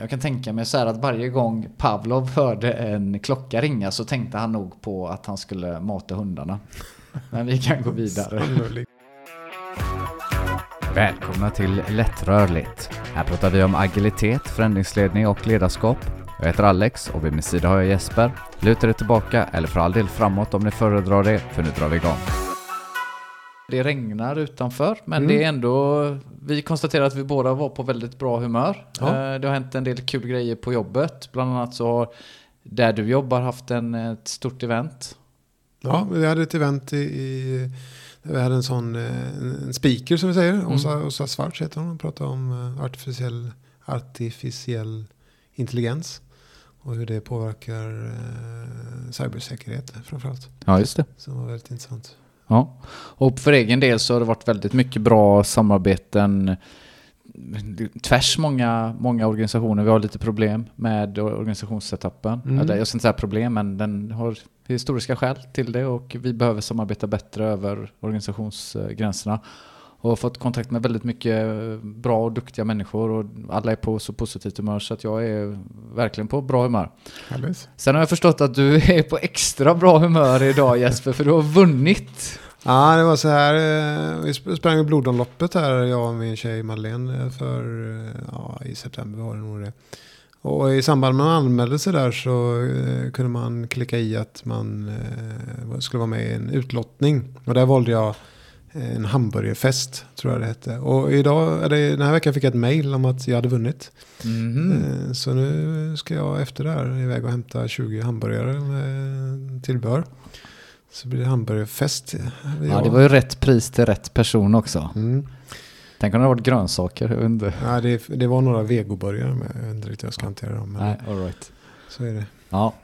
jag kan tänka mig så här att varje gång Pavlov hörde en klocka ringa så tänkte han nog på att han skulle mata hundarna. Men vi kan gå vidare. Välkomna till Lättrörligt. Här pratar vi om agilitet, förändringsledning och ledarskap. Jag heter Alex och vid min sida har jag Jesper. Luta dig tillbaka eller för all del framåt om ni föredrar det, för nu drar vi igång. Det regnar utanför, men Mm. det är ändå... Vi konstaterar att vi båda var på väldigt bra humör. Ja. Eh, Det har hänt en del kul grejer på jobbet. Bland annat så har där du jobbar haft en, ett stort event. Ja, vi hade ett event i, i vi hade en sån eh, en speaker som vi säger. Åsa, Åsa Svarts heter hon. Hon pratade om eh, artificiell, artificiell intelligens. Och hur det påverkar eh, cybersäkerhet framförallt. Ja, just det. Det var väldigt intressant. Ja, och för egen del så har det varit väldigt mycket bra samarbeten tvärs många, många organisationer. Vi har lite problem med organisationssetupen. Mm. Eller jag ska inte säga problem, men den har historiska skäl till det och vi behöver samarbeta bättre över organisationsgränserna. Och har fått kontakt med väldigt mycket bra och duktiga människor och alla är på så positivt humör så att jag är verkligen på bra humör. Härligt. Sen har jag förstått att du är på extra bra humör idag Jesper, för du har vunnit. Ja, det var så här. eh, Vi sp- sprang blodomloppet här, jag och min tjej Madeleine, eh, för eh, ja, i september var det nog det. Och i samband med man anmälde sig där så kunde man klicka i att man skulle vara med i en utlottning. Och där valde jag en hamburgerfest, tror jag det hette. Och idag, eller den här veckan fick jag ett mail om att jag hade vunnit. Eh, Så nu ska jag efter det här iväg och hämta 20 hamburgare med tillbehör. Så blir det hamburgerfest. Ja, det var ju rätt pris till rätt person också. Mm. Tänk om det hade varit grönsaker, inte. Ja, det, det var några vegoburgare med. Jag vet inte riktigt hur jag ska hantera dem. Men Nej, all right. så är det. Ja,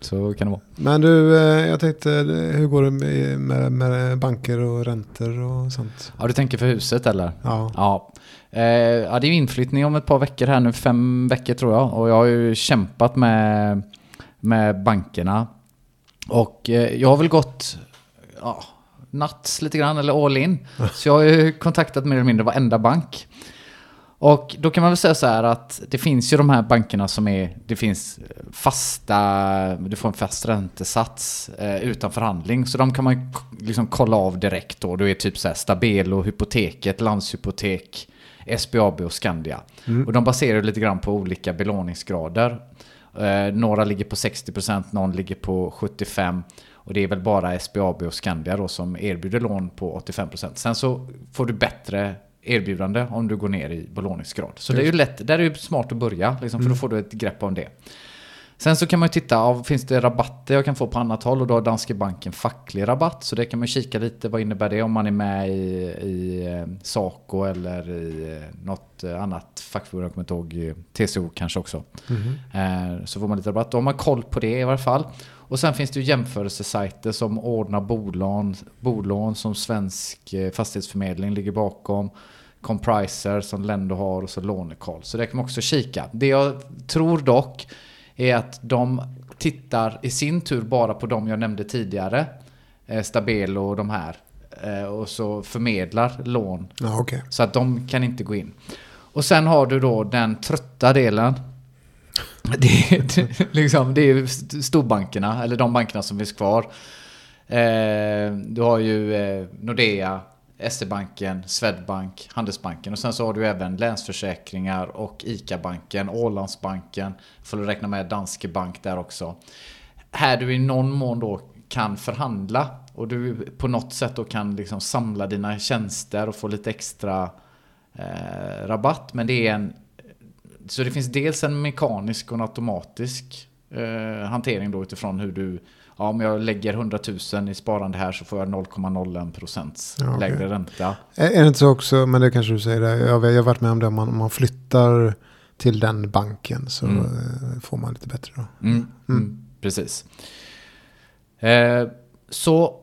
så kan det vara. Men du, eh, jag tänkte, hur går det med, med, banker och räntor och sånt? Ja, du tänker för huset eller? Ja, Ja. Eh, ja, det är ju inflyttning om ett par veckor här nu, fem veckor tror jag. Och jag har ju kämpat med, med bankerna. Och eh, jag har väl gått ja, nats lite grann, eller all in. Så jag har ju kontaktat mer eller mindre varenda bank. Och då kan man väl säga så här att det finns ju de här bankerna som är, det finns fasta, du får en fast räntesats eh, utan förhandling. Så de kan man liksom kolla av direkt då. Det är typ så här Stabelo, Hypoteket, Landshypotek, SBAB och Skandia. Och de baserar lite grann på olika belåningsgrader. Eh, några ligger på 60%, någon ligger på 75%. Och det är väl bara SBAB och Skandia då som erbjuder lån på 85%. Sen så får du bättre erbjudande om du går ner i belåningsgrad. Så det är ju lätt, där är det ju smart att börja, liksom, för då får du ett grepp om det. Sen så kan man ju titta, finns det rabatter jag kan få på annat håll? Och då har Danske Banken facklig rabatt. Så det kan man kika lite, vad innebär det om man är med i, i eh, Saco eller i eh, något eh, annat fackförbund, jag kommer inte ihåg, TCO kanske också. Eh, Så får man lite rabatt. Då har man koll på det i alla fall. Och sen finns det ju jämförelsesajter som ordnar bolån, bolån som Svensk eh, Fastighetsförmedling ligger bakom. Compriser som Lendo har och så Lånekoll. Så det kan man också kika. Det jag tror dock är att de tittar i sin tur bara på de jag nämnde tidigare. Eh, Stabelo och de här. Eh, och så förmedlar lån ja okej. så att de kan inte gå in. Och sen har du då den trötta delen. Det är, det, liksom, det är ju storbankerna, eller de bankerna som finns kvar. Eh, du har ju eh, Nordea, SE-banken, Swedbank, Handelsbanken och sen så har du även Länsförsäkringar och ICA-banken, Ålandsbanken. Får du räkna med Danske Bank där också. Här du i någon mån då kan förhandla och du på något sätt då kan liksom samla dina tjänster och få lite extra eh, rabatt. Men det är en... Så det finns dels en mekanisk och en automatisk eh, hantering då utifrån hur du... Ja, om jag lägger 100 000 i sparande här så får jag 0,01 procents Ja, okej. lägre ränta. Är, är det inte så också, men det kanske du säger, det, jag, jag har varit med om det, om man, om man flyttar till den banken så Mm. eh, får man lite bättre då. Mm, mm. Precis. Eh, så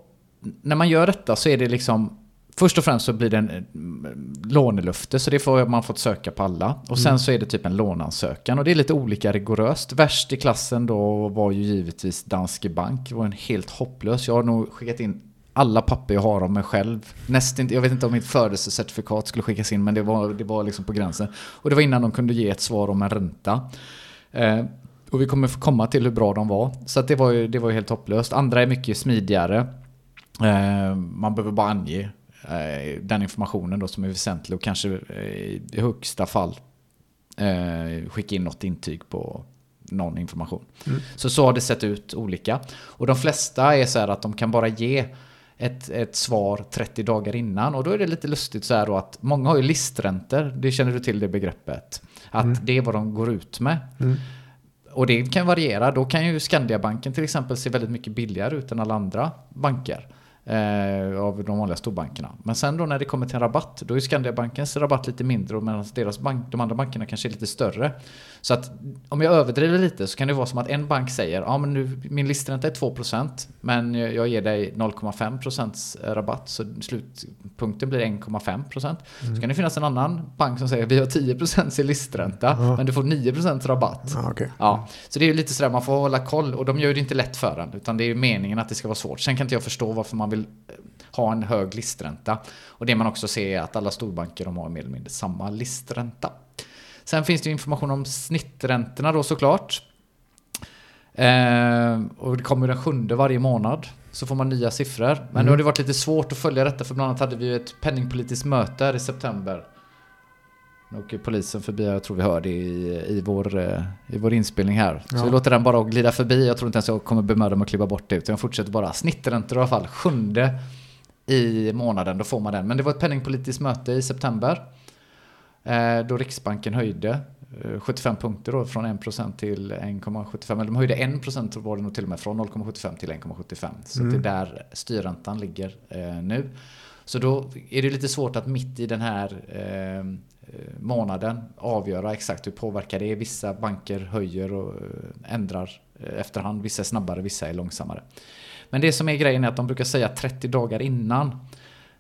när man gör detta så är det liksom Först och främst så blir det en mm, lånelöfte, så det får man fått söka på alla. Och sen så är det typ en låneansökan och det är lite olika rigoröst. Värst i klassen då var ju givetvis Danske Bank. Det var en helt hopplös. Jag har nog skickat in alla papper jag har om mig själv. Nästan, jag vet inte om mitt födelsecertifikat skulle skickas in men det var, det var liksom på gränsen. Och det var innan de kunde ge ett svar om en ränta. Eh, och vi kommer komma till hur bra de var. Så det, var ju, det var ju helt hopplöst. Andra är mycket smidigare. Eh, man behöver bara ange eh, den informationen då som är väsentlig och kanske eh, i högsta fall eh, skicka in något intyg på någon information. Mm. Så så har det sett ut olika. Och de flesta är så här att de kan bara ge ett, ett svar 30 dagar innan. Och då är det lite lustigt så här då att många har ju listräntor. Det känner du till det begreppet. Att mm. det är vad de går ut med. Mm. Och det kan variera. Då kan ju Skandiabanken till exempel se väldigt mycket billigare ut än alla andra banker eh, av de vanliga storbankerna. Men sen då när det kommer till en rabatt, då är Skandiabankens rabatt lite mindre och medan deras bank, de andra bankerna kanske är lite större. Så att om jag överdriver lite så kan det vara som att en bank säger ja men nu, min listränta är 2% men jag ger dig 0,5% rabatt så slutpunkten blir 1,5%. Mm. Så kan det finnas en annan bank som säger vi har 10% i listränta mm. men du får 9% rabatt. Ah, okay. ja, så det är ju lite sådär man får hålla koll och de gör det inte lätt för en utan det är ju meningen att det ska vara svårt. Sen kan inte jag förstå varför man vill ha en hög listränta. Och det man också ser är att alla storbanker de har mer eller mindre samma listränta. Sen finns det information om snitträntorna då såklart. Eh, och det kommer den sjunde varje månad. Så får man nya siffror. Men mm. nu har det varit lite svårt att följa detta för bland annat hade vi ett penningpolitiskt möte här i september. Nu åker polisen förbi, jag tror vi hör det i, i, vår, eh, i vår inspelning här. Så ja. vi låter den bara glida förbi. Jag tror inte ens jag kommer bemöda mig att klippa bort det. Utan jag fortsätter bara. Snitträntor i alla fall. Sjunde i månaden, då får man den. Men det var ett penningpolitiskt möte i september. Eh, då Riksbanken höjde 75 eh, punkter då, från 1% till 1,75. Eller de höjde 1% var det nog till och med från 0,75 till 1,75. Så mm. det är där styrräntan ligger eh, nu. Så då är det lite svårt att mitt i den här Eh, månaden avgöra exakt hur påverkar det. Vissa banker höjer och eh, ändrar eh, efterhand. Vissa är snabbare, vissa är långsammare. Men det som är grejen är att de brukar säga 30 dagar innan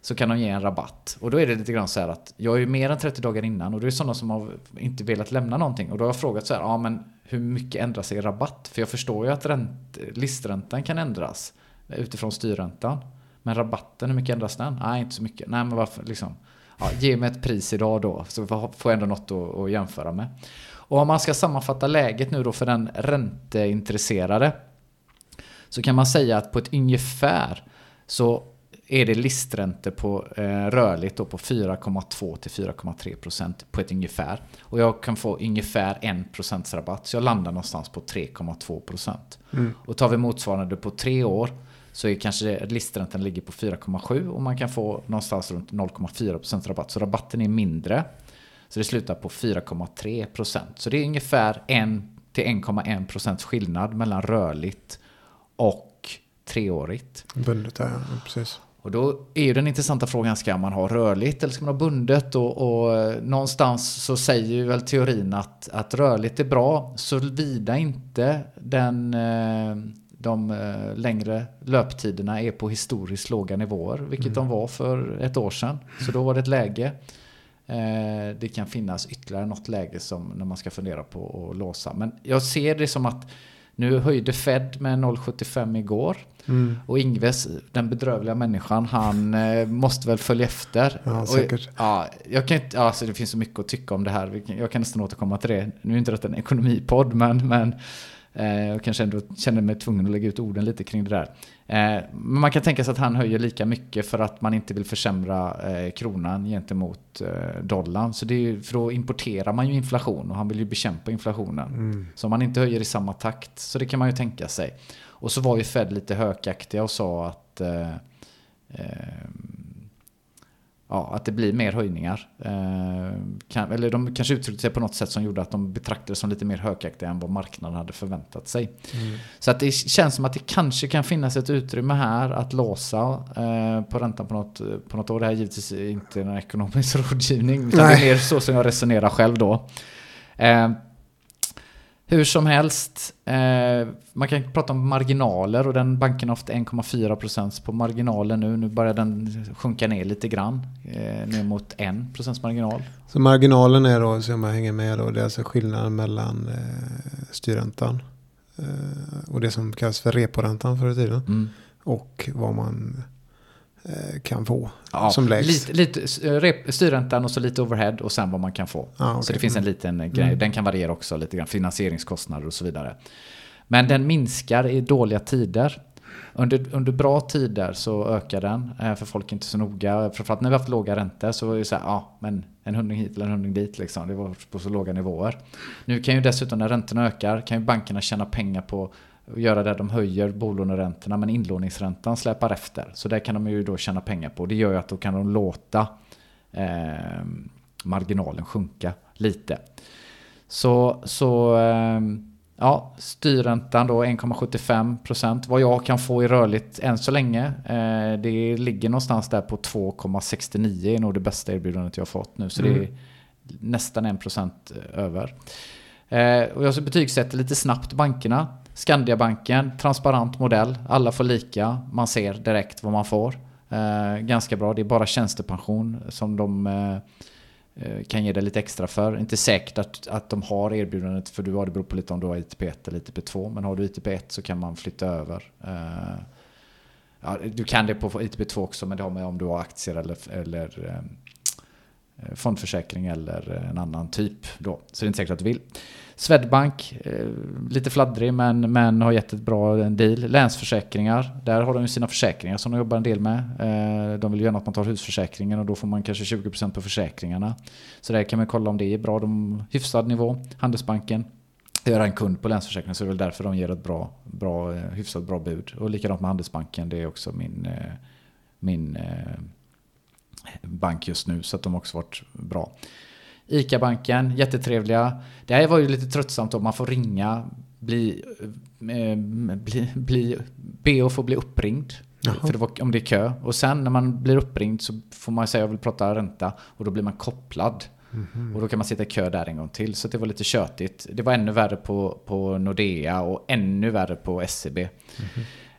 så kan de ge en rabatt. Och då är det lite grann så här att jag är ju mer än 30 dagar innan och det är sådana som har inte velat lämna någonting. Och då har jag frågat så här, ja men hur mycket ändrar sig i rabatt? För jag förstår ju att ränt, listräntan kan ändras utifrån styrräntan. Men rabatten, hur mycket ändras den? Nej, inte så mycket. Nej, men varför liksom? Ja, ge mig ett pris idag då, så får jag ändå något att, att jämföra med. Och om man ska sammanfatta läget nu då för den ränteintresserade så kan man säga att på ett ungefär så är det listräntor på eh, rörligt då på 4,2 till 4,3 procent på ett ungefär. Och jag kan få ungefär 1 procents rabatt. Så jag landar någonstans på 3,2 procent. Mm. Och tar vi motsvarande på tre år så är kanske listräntan ligger på 4,7 och man kan få någonstans runt 0,4 procents rabatt. Så rabatten är mindre. Så det slutar på 4,3 procent. Så det är ungefär 1 till 1,1 procents skillnad mellan rörligt och treårigt. Bundet, ja, precis. Och då är ju den intressanta frågan, ska man ha rörligt eller ska man ha bundet? Och, och någonstans så säger ju väl teorin att, att rörligt är bra, såvida inte den, eh, de eh, längre löptiderna är på historiskt låga nivåer, vilket mm. de var för ett år sedan. Så då var det ett läge. Det kan finnas ytterligare något läge som när man ska fundera på att låsa. Men jag ser det som att nu höjde Fed med 0,75 igår. Mm. Och Ingves, den bedrövliga människan, han eh, måste väl följa efter. Ja, säkert. Och, ja, jag kan inte, alltså det finns så mycket att tycka om det här. Jag kan nästan återkomma till det. Nu är inte detta en ekonomipodd, men, men eh, jag kanske ändå känner mig tvungen att lägga ut orden lite kring det där. Eh, men man kan tänka sig att han höjer lika mycket för att man inte vill försämra eh, kronan gentemot eh, dollarn. Så det är för då importerar man ju inflation och han vill ju bekämpa inflationen. Mm. Så om man inte höjer i samma takt, så det kan man ju tänka sig. Och så var ju Fed lite hökaktiga och sa att eh, eh, ja, att det blir mer höjningar. Eh, kan, eller de kanske uttryckte sig på något sätt som gjorde att de betraktades som lite mer hökaktiga än vad marknaden hade förväntat sig. Mm. Så att det känns som att det kanske kan finnas ett utrymme här att låsa eh, på räntan på något, på något år. Det här är givetvis inte någon ekonomisk rådgivning, utan Nej. det är mer så som jag resonerar själv då. Eh, hur som helst, eh, man kan prata om marginaler och den banken har haft 1,4% på marginalen nu. Nu börjar den sjunka ner lite grann, eh, ner mot 1% marginal. Så marginalen är då, så man hänger med då, det är alltså skillnaden mellan eh, styrräntan eh, och det som kallas för reporäntan förr i tiden. Mm. Och vad man kan få Ja, som lägst. lite, lite eh, styrräntan och så lite overhead och sen vad man kan få. Ja, okej. Så det finns en liten eh, grej, Mm. den kan variera också lite grann, finansieringskostnader och så vidare. Men den minskar i dåliga tider. Under, under bra tider så ökar den, eh, för folk är inte så noga. Framförallt när vi har haft låga räntor så är det så här, ja men en hundring hit eller en hundring dit liksom. Det var på så låga nivåer. Nu kan ju dessutom när räntorna ökar kan ju bankerna tjäna pengar på att göra det de höjer bolåneräntorna men inlåningsräntan släpar efter. Så där kan de ju då tjäna pengar på. Det gör ju att då kan de låta eh, marginalen sjunka lite. Så, så eh, ja, styrräntan då 1,75%. Vad jag kan få i rörligt än så länge. Eh, det ligger någonstans där på 2,69 är nog det bästa erbjudandet jag har fått nu. Så det är nästan 1% över. Eh, och jag ska betygsätta lite snabbt bankerna. Skandiabanken, transparent modell. Alla får lika. Man ser direkt vad man får. Eh, ganska bra. Det är bara tjänstepension som de eh, eh kan ge dig lite extra för. Inte säkert att, att de har erbjudandet för du har det beror på lite om du har ITP1 eller ITP2. Men har du ITP1 så kan man flytta över. Eh, ja, du kan det på ITP2 också men det har med om du har aktier eller, eller eh, eh, fondförsäkring eller en annan typ då. Så det är inte säkert att du vill. Swedbank, eh, lite fladdrig men, men har gett ett bra deal. Länsförsäkringar, där har de ju sina försäkringar som de jobbar en del med. Eh, de vill gärna att man tar husförsäkringen och då får man kanske 20% på försäkringarna. Så där kan man kolla om det är bra. De hyfsad nivå. Handelsbanken, Göra är en kund på Länsförsäkringen så det är väl därför de ger ett bra, bra, eh, hyfsat bra bud. Och likadant med Handelsbanken, det är också min, min bank just nu så att de har också varit bra. ICA-banken, jättetrevliga. Det här var ju lite tröttsamt om man får ringa, bli, eh, bli, bli, be att få bli uppringd. Jaha. För det var, om det är kö. Och sen när man blir uppringd så får man säga jag vill prata ränta och då blir man kopplad. Och då kan man sitta i kö där en gång till. Så det var lite tjötigt. Det var ännu värre på, på Nordea och ännu värre på SEB.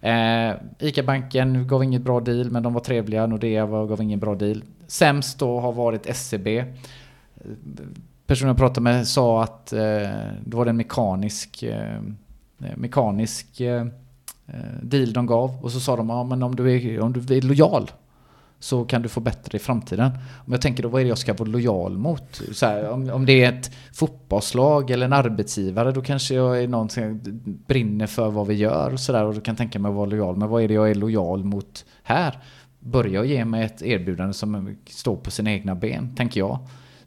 Eh, ICA-banken gav inget bra deal men de var trevliga. Nordea var, gav ingen bra deal. Sämst då har varit SEB. Personen jag pratade med sa att eh, det var en mekanisk, eh, eh mekanisk eh, eh, deal de gav. Och så sa de, ja men om du är, om du är lojal så kan du få bättre i framtiden. Om jag tänker då, vad är det jag ska vara lojal mot? Så här, om, om det är ett fotbollslag eller en arbetsgivare, då kanske jag är någon som brinner för vad vi gör och sådär och då kan tänka mig att vara lojal. Men vad är det jag är lojal mot här? Börja ge mig ett erbjudande som står på sina egna ben, tänker jag.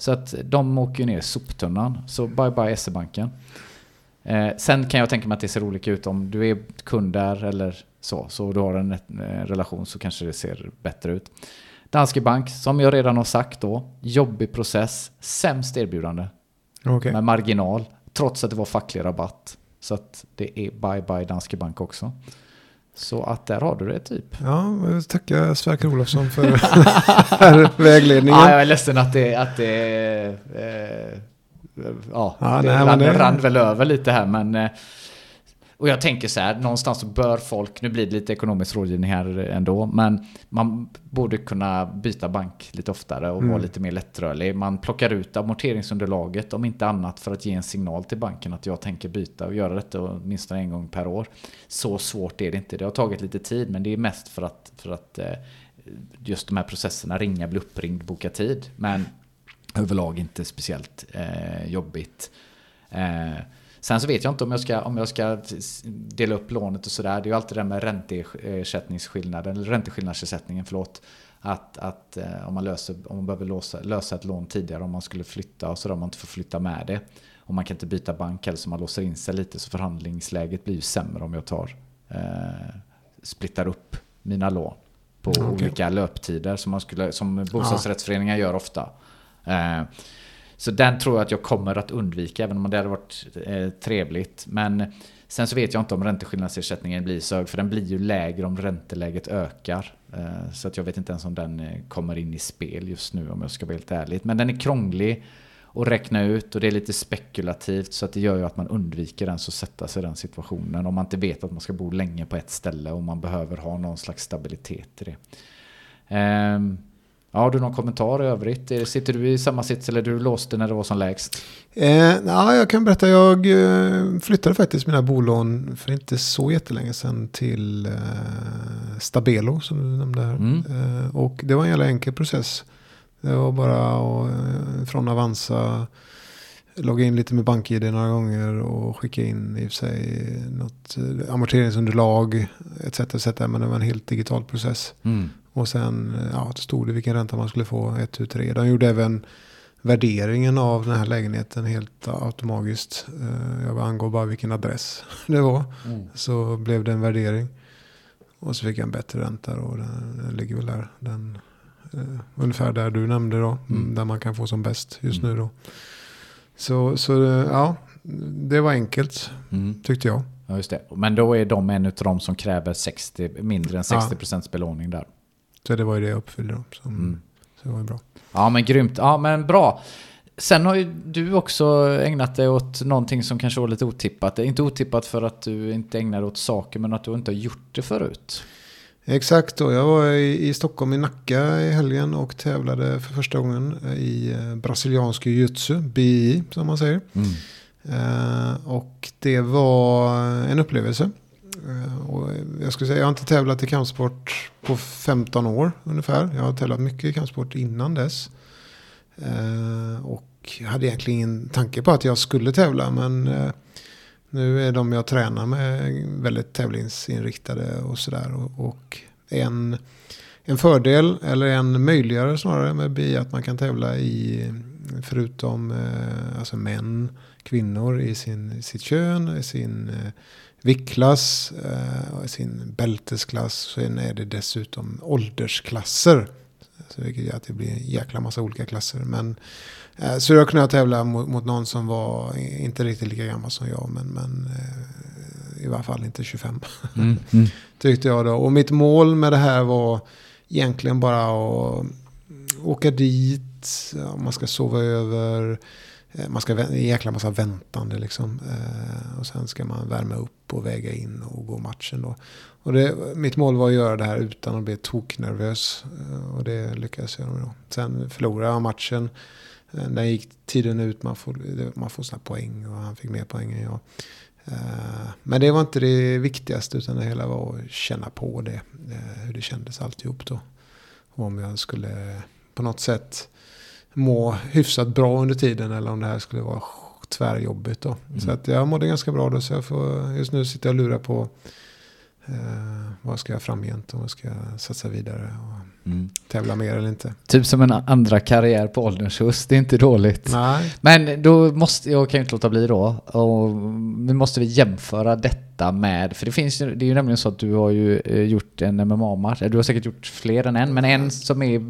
Så att de åker ner i soptunnan. Så bye bye SE-banken. Eh, sen kan jag tänka mig att det ser olika ut om du är kund där eller så. Så du har en, en relation så kanske det ser bättre ut. Danske Bank, som jag redan har sagt då, jobbig process, sämst erbjudande Okej. med marginal, trots att det var facklig rabatt. Så att det är bye bye Danske Bank också. Så att där har du det typ. Ja, jag vill tacka Sverker Olofsson för vägledningen. Ja, jag är ledsen att det, att det eh, ja, Ja, det nej, rann, det- rann väl över lite här men eh, och jag tänker så här, någonstans så bör folk, nu blir det lite ekonomisk rådgivning här ändå, men man borde kunna byta bank lite oftare och vara Mm. lite mer lättrörlig. Man plockar ut amorteringsunderlaget om inte annat för att ge en signal till banken att jag tänker byta och göra detta åtminstone en gång per år. Så svårt är det inte. Det har tagit lite tid men det är mest för att, för att eh, just de här processerna, ringa, bli uppringd, boka tid. Men överlag inte speciellt eh, jobbigt. Eh, sen så vet jag inte om jag ska, om jag ska dela upp lånet och sådär. Det är ju alltid det där med ränteersättningsskillnaden, eller ränteskillnadsersättningen, förlåt. Att, att eh, om man, löser, om man behöver lösa, lösa ett lån tidigare, om man skulle flytta och sådär, om man inte får flytta med det. Och man kan inte byta bank heller så man låser in sig lite så förhandlingsläget blir ju sämre om jag tar eh, splittar upp mina lån på Okej. olika löptider som, man skulle, som bostadsrättsföreningar gör ofta. Eh, så den tror jag att jag kommer att undvika, även om det hade varit eh, trevligt. Men sen så vet jag inte om ränteskillnadsersättningen blir så hög, för den blir ju lägre om ränteläget ökar. Eh, så att jag vet inte ens om den eh, kommer in i spel just nu om jag ska vara helt ärlig. Men den är krånglig att räkna ut och det är lite spekulativt så att det gör ju att man undviker den att sätta sig i den situationen om man inte vet att man ska bo länge på ett ställe och man behöver ha någon slags stabilitet i det. Ehm, Ja, har du någon kommentar i övrigt? Sitter du i samma sits eller du låste när det var som lägst? Eh, ja, jag kan berätta, jag eh, flyttade faktiskt mina bolån för inte så jättelänge sedan till eh, Stabelo som du nämnde här. Mm. Eh, och det var en jävla enkel process. Det var bara att, eh, från Avanza logga in lite med BankID några gånger och skicka in i och för sig något eh, amorteringsunderlag etc. etc. Men det var en helt digital process. Mm. Och sen ja, det stod det vilken ränta man skulle få, 1, 2, 3. De gjorde även värderingen av den här lägenheten helt automatiskt. Eh, jag angav bara vilken adress det var. Mm. Så blev det en värdering. Och så fick jag en bättre ränta och den, den ligger väl där. Den, uh, ungefär där du nämnde då. Mm. Där man kan få som bäst just mm. nu då. Så, så ja, det var enkelt mm. tyckte jag. Ja, just det. Men då är de en av de som kräver 60, mindre än 60 procents ja. belåning där. Så det var ju det jag uppfyllde då. Som, mm. Så det var bra. Ja men grymt. Ja men bra. Sen har ju du också ägnat dig åt någonting som kanske var lite otippat. Inte otippat för att du inte ägnar dig åt saker men att du inte har gjort det förut. Exakt, då. jag var i, Stockholm i Nacka i helgen och tävlade för första gången i eh, brasiliansk jiu-jitsu, BI som man säger. Mm. Eh, och det var en upplevelse. Eh, och jag skulle säga, jag har inte tävlat i kampsport på 15 år ungefär. Jag har tävlat mycket i kampsport innan dess. Eh, och jag hade egentligen ingen tanke på att jag skulle tävla. Men eh, nu är de jag tränar med väldigt tävlingsinriktade och sådär. Och en, en fördel, eller en möjligare snarare med BI att man kan tävla i, förutom alltså män, kvinnor i sin, sitt kön, i sin viktklass, eh, sin bältesklass. Sen är det dessutom åldersklasser. Så vilket gör att det blir en jäkla massa olika klasser. Men, eh, så jag kunde tävla mot, mot, någon som var inte riktigt lika gammal som jag. Men, men eh, i varje fall inte 25. Mm, mm. Tyckte jag då. Och mitt mål med det här var egentligen bara att åka dit. Om man ska sova över. Eh, man ska en jäkla massa väntande liksom. Eh, och sen ska man värma upp och väga in och gå matchen då. Och det, mitt mål var att göra det här utan att bli toknervös. Eh, och det lyckades jag med då. Sen förlorade jag matchen. Den gick tiden ut, man får, man får sina poäng och han fick mer poäng än jag. Men det var inte det viktigaste utan det hela var att känna på det. Hur det kändes alltihop då. Och om jag skulle på något sätt må hyfsat bra under tiden eller om det här skulle vara tvärjobbigt. Då. Mm. Så att jag mådde ganska bra då så jag får, just nu sitter jag och lurar på eh, vad ska jag framgent och vad ska jag satsa vidare och mm. tävla mer eller inte. Typ som en andra karriär på ålderns höst, det är inte dåligt. Nej. Men då måste, jag kan ju inte låta bli då, och nu måste vi jämföra detta med, för det finns det är ju nämligen så att du har ju eh, gjort en MMA-match, du har säkert gjort fler än en, men en som är,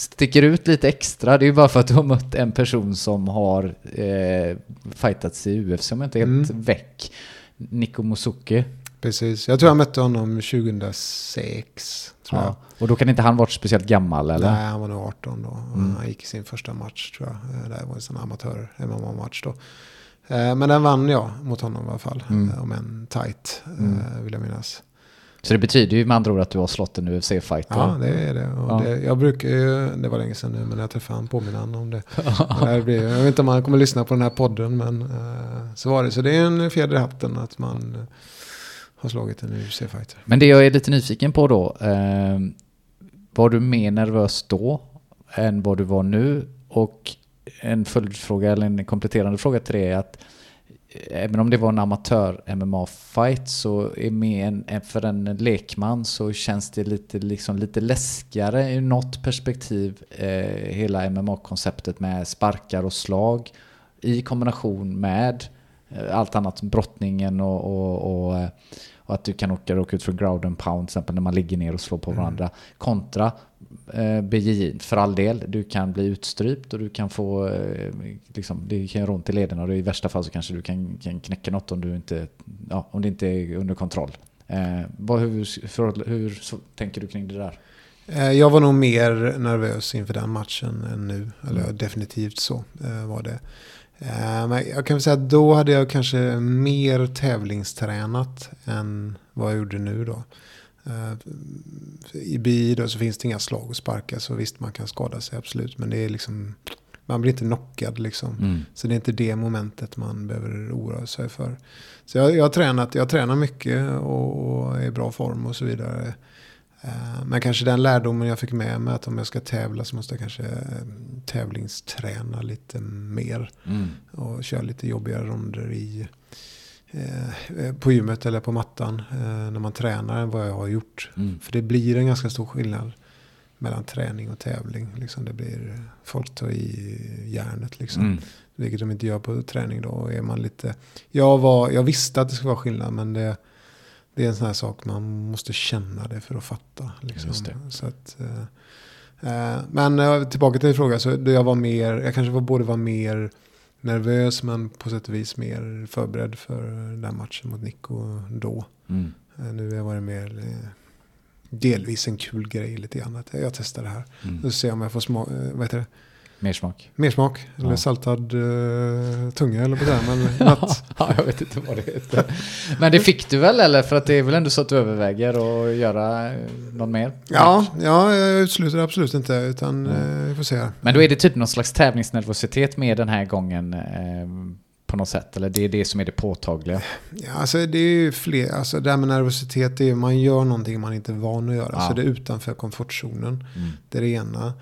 sticker ut lite extra, det är ju bara för att du har mött en person som har eh, fightats i UFC, om jag inte är helt mm. väck. Nico Musuki. Precis, jag tror jag mötte honom 2006. Tror ja. jag. Och då kan inte han varit speciellt gammal eller? Nej, han var nog 18 då. Mm. Han gick i sin första match tror jag. Eh, det var en sån amatör-MMA-match då. Eh, men den vann jag mot honom i alla fall. Mm. Eh, om en tight, mm. vill jag minnas. Så det betyder ju med andra ord att du har slått en UFC-fighter? Ja, det är det. Ja. det. Jag brukar ju, det var länge sedan nu, men jag träffade honom påminna honom om det. det blir, jag vet inte om han kommer lyssna på den här podden, men så var det. Så det är en fjäder i hatten att man har slagit en UFC-fighter. Men det jag är lite nyfiken på då, eh, var du mer nervös då än vad du var nu? Och en följdfråga eller en kompletterande fråga till det är att eh, även om det var en amatör-MMA-fight så är med en, för en lekman så känns det lite, liksom, lite läskigare ur något perspektiv eh, hela MMA-konceptet med sparkar och slag i kombination med eh, allt annat, brottningen och, och, och, eh, och, att du kan åka, åka ut för ground and pound till exempel när man ligger ner och slår på mm. varandra mm. kontra eh, BJJ, för all del. Du kan bli utstrypt och du kan få, eh, liksom, det kan göra ont i lederna och i värsta fall så kanske du kan, kan knäcka något om, du inte, ja, om det inte är under kontroll. Eh, vad, hur, för, hur så, tänker du kring det där? Eh, jag var nog mer nervös inför den matchen än nu. Eller mm. definitivt så eh, var det. Eh, men jag kan väl säga att då hade jag kanske mer tävlingstränat än vad jag gjorde nu då. Eh, I bi då så finns det inga slag och sparkar så visst man kan skada sig absolut. Men det är liksom, man blir inte knockad liksom. Mm. Så det är inte det momentet man behöver oroa sig för. Så jag, jag, har, tränat, jag tränar mycket och, och är i bra form och så vidare. Eh, Men kanske den lärdomen jag fick med mig att om jag ska tävla så måste jag kanske eh, tävlingsträna lite mer. Mm. Och köra lite jobbigare ronder i, eh, på gymmet eller på mattan eh, när man tränar än vad jag har gjort. Mm. För det blir en ganska stor skillnad mellan träning och tävling. Liksom det blir, folk tar i järnet liksom. Mm. Vilket de inte gör på träning då. Är man lite, jag, var, jag visste att det skulle vara skillnad men det, det är en sån här sak man måste känna det för att fatta. Liksom. Så att, eh, eh, men tillbaka till din fråga. Så jag var mer, jag kanske var, både var mer nervös men på sätt och vis mer förberedd för den matchen mot Nico då. Mm. Eh, nu har det mer eh, delvis en kul grej lite grann. Att jag testar det här. Mm. Och se om jag får smak, eh, vad heter det? Mer smak. Mer smak. Eller Ja. saltad eh, tunga eller på det. Men ja, jag vet inte vad det heter. Men det fick du väl eller? För att det är väl ändå så att du överväger att göra eh, någon mer? Ja, ja, jag utesluter absolut inte. Utan Mm. eh, vi får se. Men då är det typ någon slags tävlingsnervositet med den här gången eh, på något sätt? Eller det är det som är det påtagliga? Ja, alltså det är ju fler, alltså det här med nervositet, det är man gör någonting man inte är van att göra. Ja. Så det är utanför komfortzonen. Mm. Det är det ena.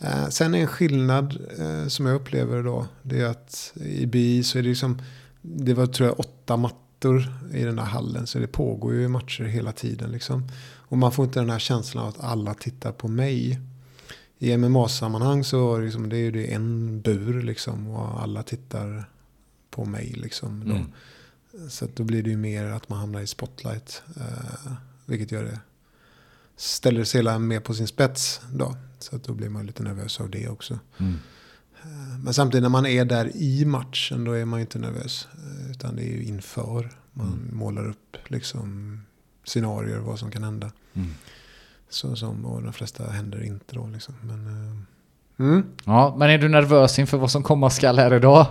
Eh, sen är en skillnad eh, som jag upplever då, det är att i BI så är det liksom, det var tror jag åtta mattor i den där hallen. Så det pågår ju matcher hela tiden liksom. Och man får inte den här känslan av att alla tittar på mig. I MMA-sammanhang så är det, liksom, det är det en bur liksom och alla tittar på mig liksom. Då. Mm. Så då blir det ju mer att man hamnar i spotlight. Eh, vilket gör det. Ställer sig hela mer på sin spets då. Så att då blir man lite nervös av det också. Mm. Eh, men samtidigt när man är där i matchen då är man inte nervös. Eh, utan det är ju inför. Man Mm. målar upp liksom scenarier vad som kan hända. Mm. Så som, och de flesta händer inte då liksom. Men, eh, mm. Ja, men är du nervös inför vad som komma skall här idag?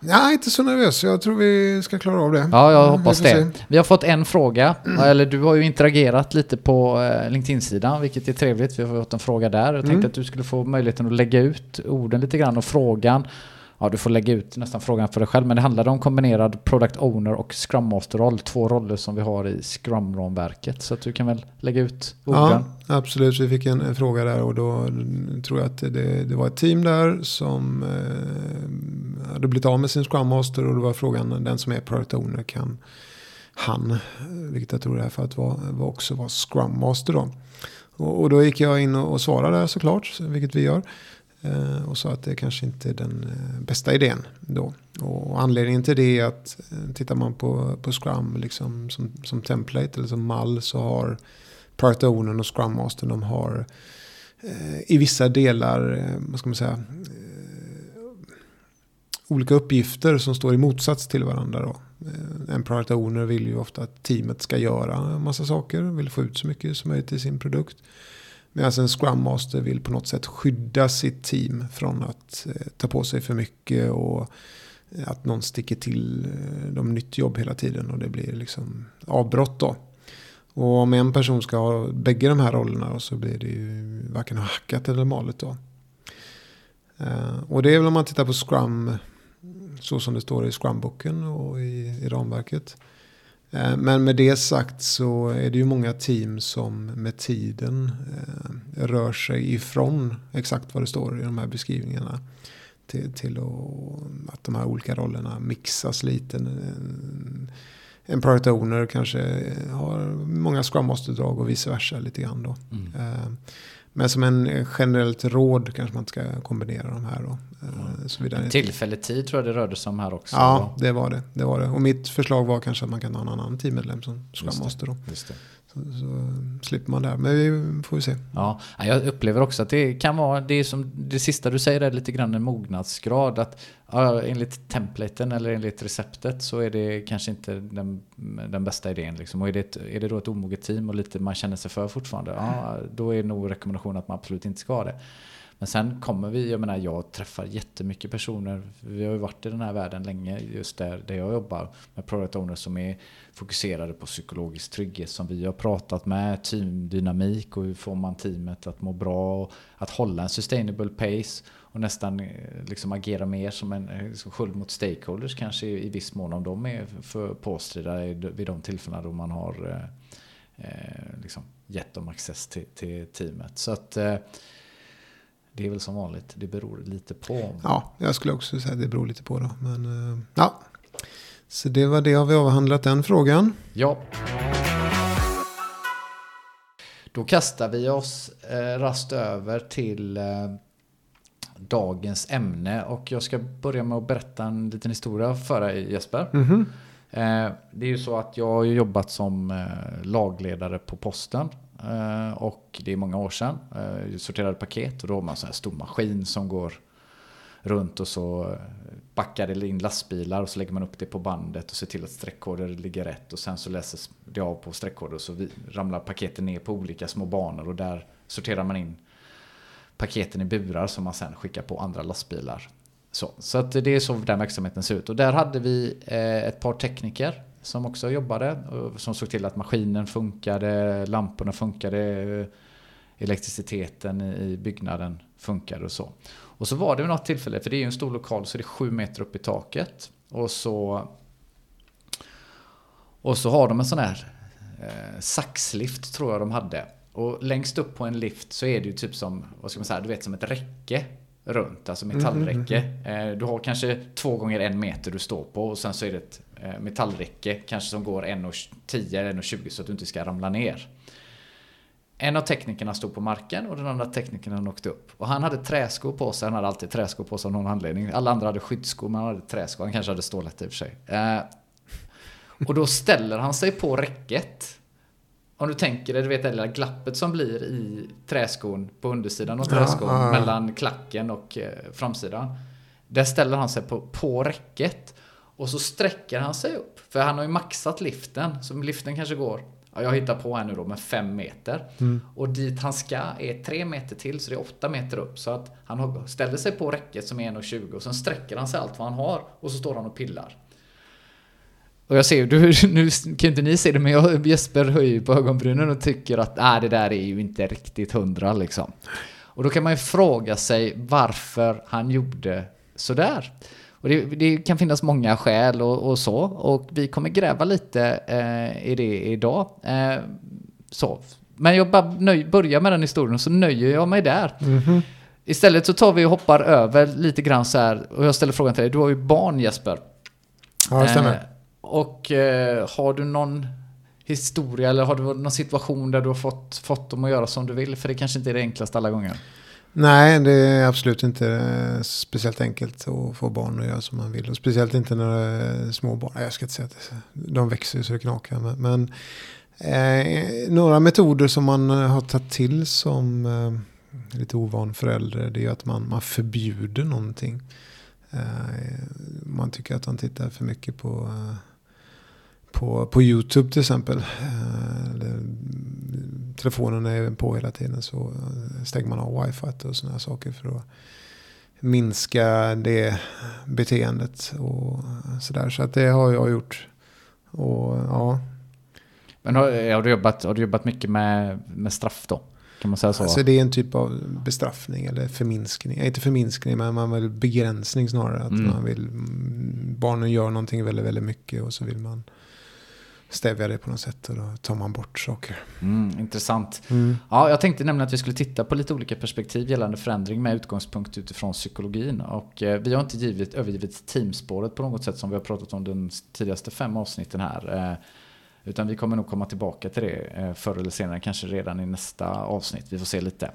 Ja, inte så nervös. Jag tror vi ska klara av det. Ja, jag Mm, hoppas vi det. se. Vi har fått en fråga, eller du har ju interagerat lite på eh, LinkedIn-sidan, vilket är trevligt. Vi har fått en fråga där. Jag tänkte Mm. att du skulle få möjligheten att lägga ut orden lite grann och frågan. Ja, du får lägga ut nästan frågan för dig själv, men det handlade om kombinerad Product Owner och Scrum Master-roll. Två roller som vi har i Scrum-ramverket. Så du kan väl lägga ut orden. Ja, absolut. Vi fick en, en fråga där och då tror jag att det, det var ett team där som eh, hade blivit av med sin Scrum Master och då var frågan den som är Product Owner kan han, vilket jag tror det här för att var, var också var Scrum Master då. Och, och då gick jag in och, och svarade såklart, så- vilket vi gör. Eh, och sa att det kanske inte är den eh, bästa idén då. Och anledningen till det är att eh, tittar man på, på Scrum liksom, som, som template eller som mall så har Product Ownern och Scrum Master de har i vissa delar, vad ska man säga, olika uppgifter som står i motsats till varandra. Då. En Product Owner vill ju ofta att teamet ska göra en massa saker, vill få ut så mycket som möjligt i sin produkt. Medan en Scrum Master vill på något sätt skydda sitt team från att eh, ta på sig för mycket och eh, att någon sticker till eh, dem nytt jobb hela tiden och det blir liksom avbrott då. Och om en person ska ha bägge de här rollerna då, så blir det ju varken hackat eller malet då. Och det är väl om man tittar på Scrum så som det står i Scrum-boken och i, i ramverket. Eh, Men med det sagt så är det ju många team som med tiden eh, rör sig ifrån exakt vad det står i de här beskrivningarna. Till, till att, de här olika rollerna mixas lite. En, en product owner kanske har många Scrum Master-drag och vice versa lite grann då. Mm. Eh, Men som en generellt råd kanske man inte ska kombinera de här då. Såvida- Tillfällig tid tror jag det rörde sig om här också. Ja, det var det, det var det. Och mitt förslag var kanske att man kan ha en annan teammedlem som Scrum Just det. Master då. Just det. Så, så slipper man där. Men vi får vi se. Ja, ja, jag upplever också att det kan vara det som det sista du säger är lite grann en mognadsgrad. Att ja, enligt templaten eller enligt receptet så är det kanske inte den, den bästa idén. Liksom. Och är det, ett, är det då ett omoget team och lite man känner sig för fortfarande, ja, då är nog rekommendationen att man absolut inte ska ha det. Men sen kommer vi, jag menar jag träffar jättemycket personer. Vi har ju varit i den här världen länge, just där, där jag jobbar. Med product owners som är fokuserade på psykologisk trygghet. Som vi har pratat med, teamdynamik och hur får man teamet att må bra. Och att hålla en sustainable pace. Och nästan eh, liksom agera mer som en eh, liksom sköld mot stakeholders kanske i, i viss mån. Om de är för påstridda vid de tillfällena då man har eh, eh, liksom gett dem access till, till teamet. Så att eh, det är väl som vanligt, det beror lite på. Ja, jag skulle också säga att det beror lite på då. Men eh, ja, så det var det, har vi avhandlat den frågan. Ja. Då kastar vi oss eh, rast över till eh, dagens ämne och jag ska börja med att berätta en liten historia för dig Jesper. Mm -hmm. eh, det är ju så att jag har jobbat som eh, lagledare på posten Eh, och det är många år sedan. Jag sorterade paket och då har man en sån här stor maskin som går runt och så eh, backar det in lastbilar och så lägger man upp det på bandet och ser till att streckkoder ligger rätt och sen så läses det av på streckkoder och så ramlar paketen ner på olika små banor och där sorterar man in paketen i burar som man sen skickar på andra lastbilar. Så, så att det är så den verksamheten ser ut. Och där hade vi ett par tekniker som också jobbade. Som såg till att maskinen funkade, lamporna funkade, elektriciteten i byggnaden funkade och så. Och så var det vid något tillfälle, för det är ju en stor lokal så det är sju meter upp i taket. Och så, och så har de en sån här eh, saxlift tror jag de hade. Och längst upp på en lift så är det ju typ som, vad ska man säga, du vet som ett räcke runt, alltså metallräcke. Mm, mm, mm. Du har kanske två gånger en meter du står på och sen så är det ett metallräcke, kanske som går 1,10 eller 1,20 så att du inte ska ramla ner. En av teknikerna stod på marken och den andra teknikern åkte upp. Och han hade träskor på sig, han hade alltid träskor på sig av någon anledning. Alla andra hade skyddsskor men han hade träskor, han kanske hade stålet i och för sig. Eh, och då ställer han sig på räcket. Om du tänker dig, du vet det lilla glappet som blir i träskon på undersidan av träskon ja, ja. mellan klacken och eh, framsidan. Där ställer han sig på, på räcket. Och så sträcker han sig upp. För han har ju maxat liften. Så liften kanske går, ja, jag hittar på här nu då, med fem meter. Mm. Och dit han ska är tre meter till, så det är åtta meter upp. Så att han ställer sig på räcket som är 1,20 och sen sträcker han sig allt vad han har. Och så står han och pillar. Och jag ser, du, nu kan inte ni se det, men jag, Jesper höjer på ögonbrynen och tycker att äh, det där är ju inte riktigt hundra liksom. Och då kan man ju fråga sig varför han gjorde sådär. Och det, det, kan finnas många skäl och, och, så. Och vi kommer gräva lite eh, i det idag. Eh, så. Men jag bara nöj, börjar med den historien så nöjer jag mig där. Mm -hmm. Istället så tar vi och hoppar över lite grann så här. Och jag ställer frågan till dig. Du har ju barn Jesper. Ja, det stämmer. Eh, och eh, har du någon historia eller har du någon situation där du har fått, fått dem att göra som du vill? För det kanske inte är det enklaste alla gånger. Nej, det är absolut inte eh, speciellt enkelt att få barn att göra som man vill. Och speciellt inte när det är små barn. Jag ska inte säga att de växer så det knakar. Men, men eh, några metoder som man eh, har tagit till som eh, lite ovan förälder. Det är att man, man förbjuder någonting. Eh, man tycker att de tittar för mycket på eh, på, på YouTube till exempel. Eh, telefonen är på hela tiden så eh, stänger man av wifi och sådana saker för att minska det beteendet och sådär. Så att det har jag gjort. Och ja. Men har, har, du, jobbat, har du jobbat mycket med, med straff då? Kan man säga så? Alltså det är en typ av bestraffning eller förminskning. Inte förminskning men man vill begränsning snarare. Att mm. man vill, barnen gör någonting väldigt, väldigt mycket och så vill man stävja det på något sätt och då tar man bort saker. Mm, intressant. Mm. Ja, jag tänkte nämligen att vi skulle titta på lite olika perspektiv gällande förändring med utgångspunkt utifrån psykologin. Och eh, vi har inte givit, övergivit teamspåret på något sätt som vi har pratat om de tidigaste fem avsnitten här. Eh, utan vi kommer nog komma tillbaka till det eh, förr eller senare, kanske redan i nästa avsnitt. Vi får se lite.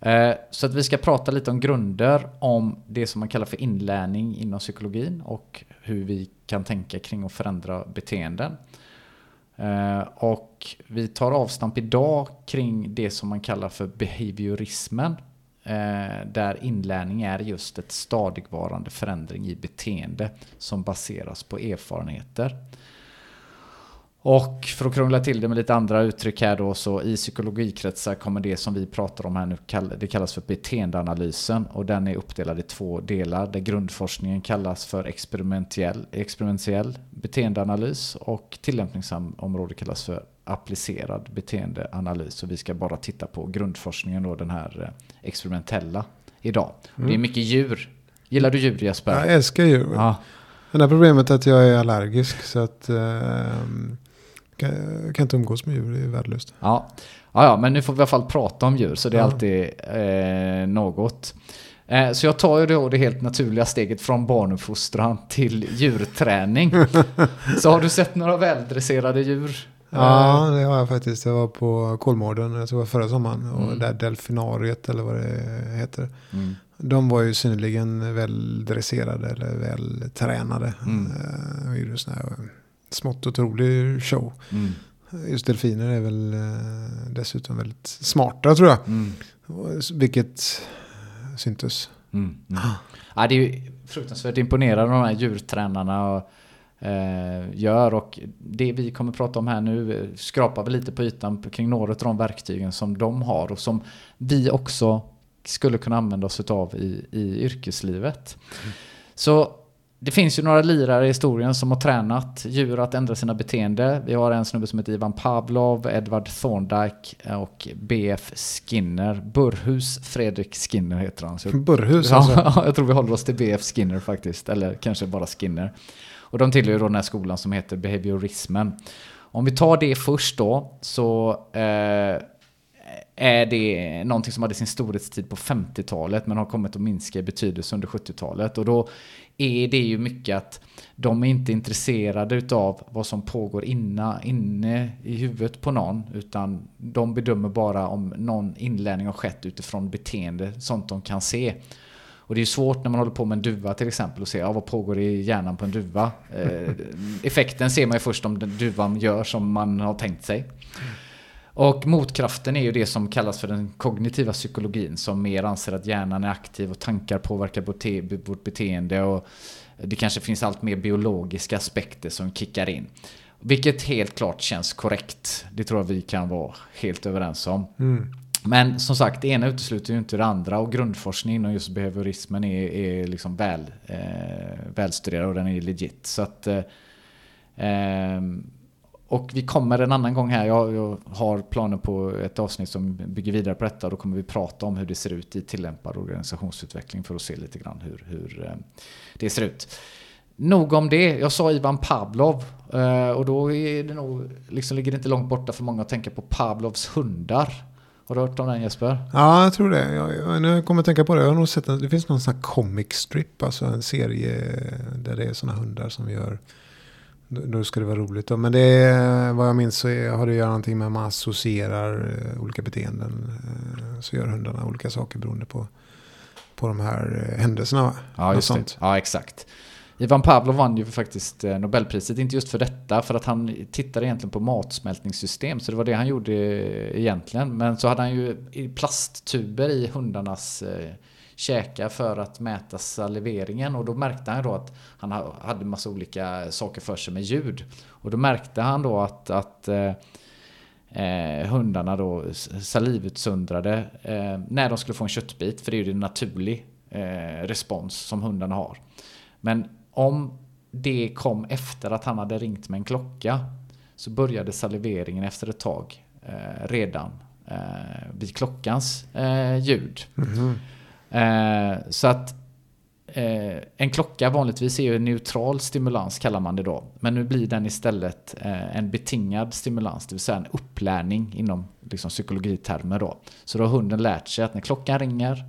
Eh, så att vi ska prata lite om grunder om det som man kallar för inlärning inom psykologin och hur vi kan tänka kring att förändra beteenden. Eh, och vi tar avstamp idag kring det som man kallar för behaviorismen. Eh, där inlärning är just ett stadigvarande förändring i beteende som baseras på erfarenheter. Och för att krångla till det med lite andra uttryck här då så i psykologikretsar kommer det som vi pratar om här nu, det kallas för beteendeanalysen och den är uppdelad i två delar där grundforskningen kallas för experimentell, experimentell beteendeanalys och tillämpningsområdet kallas för applicerad beteendeanalys. Och vi ska bara titta på grundforskningen då, den här eh, experimentella idag. Mm. Det är mycket djur. Gillar du djur Jesper? Jag älskar djur. Ja. Det här problemet är att jag är allergisk så att eh, kan, kan inte umgås med djur, det är värdelöst. Ja. Ja, ja, men nu får vi i alla fall prata om djur så det är ja. alltid eh, något. Eh, så jag tar ju då det helt naturliga steget från barnuppfostran till djurträning. så har du sett några väldresserade djur? Ja, det har jag faktiskt. Jag var på Kolmården, jag tror det var förra sommaren. Och mm. där delfinariet eller vad det heter. Mm. De var ju synnerligen väl dresserade eller väl tränade. Mm. Uh, här smått otrolig show. Mm. Just delfiner är väl uh, dessutom väldigt smarta tror jag. Mm. Vilket syntes. Mm. Mm. Ja, det är ju fruktansvärt imponerande de här djurtränarna. Och eh, gör. Och det vi kommer prata om här nu eh, skrapar vi lite på ytan kring några av de verktygen som de har och som vi också skulle kunna använda oss av i, i yrkeslivet. Mm. Så det finns ju några lirare i historien som har tränat djur att ändra sina beteende. Vi har en snubbe som heter Ivan Pavlov, Edward Thorndike och B.F. Skinner. Burhus Fredrik Skinner heter han. Så, Burhus alltså? Ja, jag tror vi håller oss till B.F. Skinner faktiskt. Eller kanske bara Skinner. Och de tillhör då den här skolan som heter behaviorismen. Om vi tar det först då, så eh, är det någonting som hade sin storhetstid på 50-talet men har kommit att minska i betydelse under 70-talet. Och då är det ju mycket att de är inte intresserade utav vad som pågår inna, inne i huvudet på någon utan de bedömer bara om någon inlärning har skett utifrån beteende, sånt de kan se. Och det är svårt när man håller på med en duva till exempel och se ja, vad pågår i hjärnan på en duva. Eh, effekten ser man ju först om den duvan gör som man har tänkt sig. Och motkraften är ju det som kallas för den kognitiva psykologin som mer anser att hjärnan är aktiv och tankar påverkar vårt beteende och det kanske finns allt mer biologiska aspekter som kickar in. Vilket helt klart känns korrekt. Det tror jag vi kan vara helt överens om. Mm. Men som sagt, det ena utesluter ju inte det andra och grundforskning inom just behaviorismen är, är liksom väl, eh, välstuderad och den är legit. Så att, eh, ehm, och vi kommer en annan gång här, jag, jag, har planer på ett avsnitt som bygger vidare på detta då kommer vi prata om hur det ser ut i tillämpad organisationsutveckling för att se lite grann hur, hur eh, det ser ut. Nog om det. Jag sa Ivan Pavlov eh, och då är det nog, liksom ligger det inte långt borta för många att tänka på Pavlovs hundar. Har du hört om den Jesper? Ja, jag tror det. Jag, jag, nu kommer jag tänka på det. Jag har nog sett en, det finns någon sån här comic strip, alltså en serie eh, där det är såna hundar som gör då ska det vara roligt. Då. Men det är, vad jag minns så är, har det att göra någonting med att man associerar uh, olika beteenden. Uh, så gör hundarna olika saker beroende på, på de här uh, händelserna. Ja, just det. Ja, exakt. Ivan Pavlov vann ju faktiskt eh, Nobelpriset, inte just för detta, för att han tittade egentligen på matsmältningssystem, så det var det han gjorde egentligen. Men så hade han ju plasttuber i hundarnas käka för att mäta saliveringen och då märkte han då att han hade massa olika saker för sig med ljud. Och då märkte han då att, att eh, eh hundarna då salivutsöndrade eh, när de skulle få en köttbit, för det är ju en naturlig eh, respons som hundarna har. Men om det kom efter att han hade ringt med en klocka så började saliveringen efter ett tag eh, redan eh, vid klockans eh, ljud. Mm -hmm så att eh, en klocka vanligtvis är ju en neutral stimulans kallar man det då. Men nu blir den istället eh, en betingad stimulans, det vill säga en upplärning inom liksom, psykologitermer då. Så då har hunden lärt sig att när klockan ringer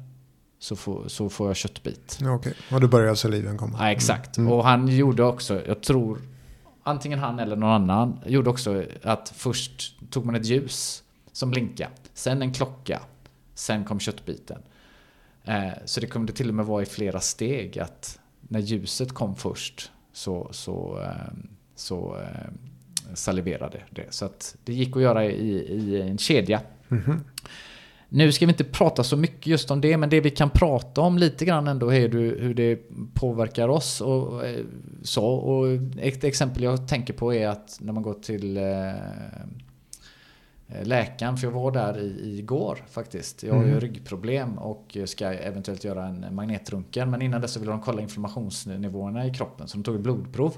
så får, så får jag köttbit. Okej, okay. och då börjar saliven komma. Ja, exakt. Mm. Och han gjorde också, jag tror, antingen han eller någon annan, gjorde också att först tog man ett ljus som blinkade. Sen en klocka. Sen kom köttbiten. Eh, så det kunde till och med vara i flera steg att när ljuset kom först så, så, eh, så eh, saliverade det. Så att det gick att göra i, i en kedja. Mm -hmm. Nu ska vi inte prata så mycket just om det, men det vi kan prata om lite grann ändå är hur det påverkar oss och eh, så. Och ett exempel jag tänker på är att när man går till eh, läkaren, för jag var där i, igår faktiskt. Jag har ju mm. ryggproblem och ska eventuellt göra en magnetröntgen. Men innan dess så vill de kolla inflammationsnivåerna i kroppen, så de tog ett blodprov.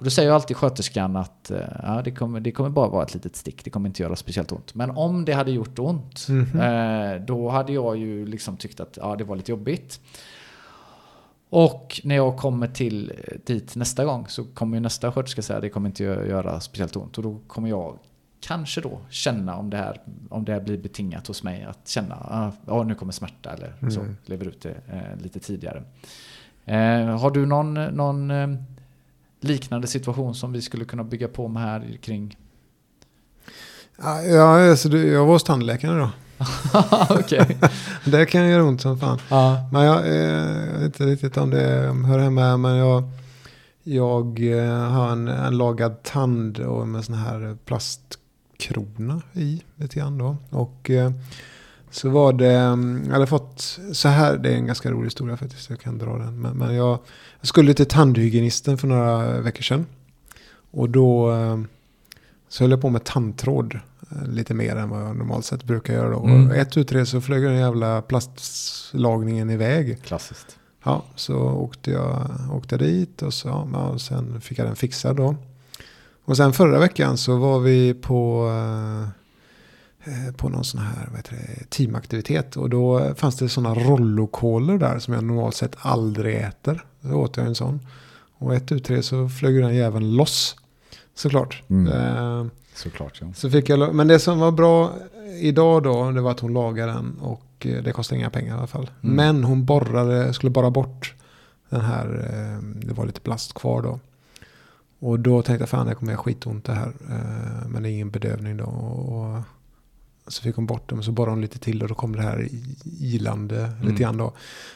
Och då säger alltid sköterskan att eh, ja, det, kommer, det kommer bara vara ett litet stick, det kommer inte göra speciellt ont. Men om det hade gjort ont, mm eh, då hade jag ju liksom tyckt att ja, det var lite jobbigt. Och när jag kommer till eh, dit nästa gång så kommer ju nästa sköterska säga att det kommer inte göra speciellt ont. Och då kommer jag kanske då känna om det här, om det här blir betingat hos mig. Att känna att ah, nu kommer smärta eller mm. så. Lever ut det eh, lite tidigare. Eh, har du någon, någon eh, liknande situation som vi skulle kunna bygga på med här kring? Ja, alltså, jag var hos tandläkaren då. Okej. det kan göra ont som fan. Ja. Men jag, eh, jag vet inte riktigt om det hör hemma men jag, jag eh, har en, en lagad tand och med sån här plastkrona i lite grann då. Och eh, så var det, mm, jag hade fått så här, det är en ganska rolig historia faktiskt, jag kan dra den. Men, men jag, jag, skulle till tandhygienisten för några veckor sedan. Och då eh, så höll jag på med tandtråd eh, lite mer än vad jag normalt sett brukar göra. Då. Mm. Och ett utre så flög den jävla plastlagningen iväg. Klassiskt. Ja, så åkte jag åkte dit och, så, ja, och sen fick jag den fixad då. Och sen förra veckan så var vi på eh, på någon sån här vad heter det, teamaktivitet. Och då fanns det sådana rollokoler där som jag normalt sett aldrig äter. Så åt jag en sån. Och ett ut så flög den jäveln loss. Såklart. Mm. Eh, Såklart ja. Så fick jag, men det som var bra idag då, det var att hon lagade den. Och eh, det kostade inga pengar i alla fall. Mm. Men hon borrade, skulle borra bort den här, eh, det var lite plast kvar då. Och då tänkte jag fan det kommer jag skitont det här. Men det är ingen bedövning då. Och så fick hon bort dem och så borrade hon lite till och då kom det här ilande mm. lite grann då.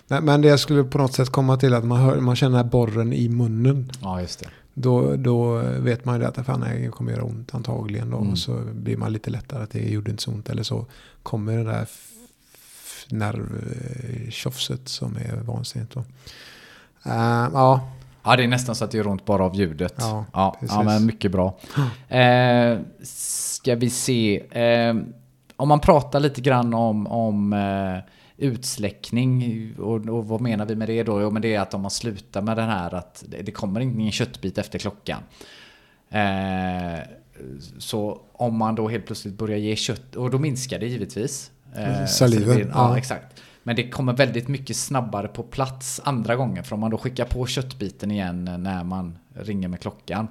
Men, men det jag skulle på något sätt komma till att man, hör, man känner den här borren i munnen. Ja, just det. Då, då vet man ju att fan, det kommer göra ont antagligen då. Mm. Och så blir man lite lättare att det gjorde inte så ont. Eller så kommer det där nervtjofset som är vansinnigt då. Uh, ja. Ja, det är nästan så att det gör ont bara av ljudet. Ja, ja, ja men mycket bra. Eh, ska vi se. Eh, om man pratar lite grann om, om eh, utsläckning och, och, vad menar vi med det då? Jo men det är att om man slutar med den här att det, det kommer ingen köttbit efter klockan. Eh, så om man då helt plötsligt börjar ge kött, och då minskar det givetvis. Eh, Saliven. Ja, ja, exakt. Men det kommer väldigt mycket snabbare på plats andra gången. För om man då skickar på köttbiten igen när man ringer med klockan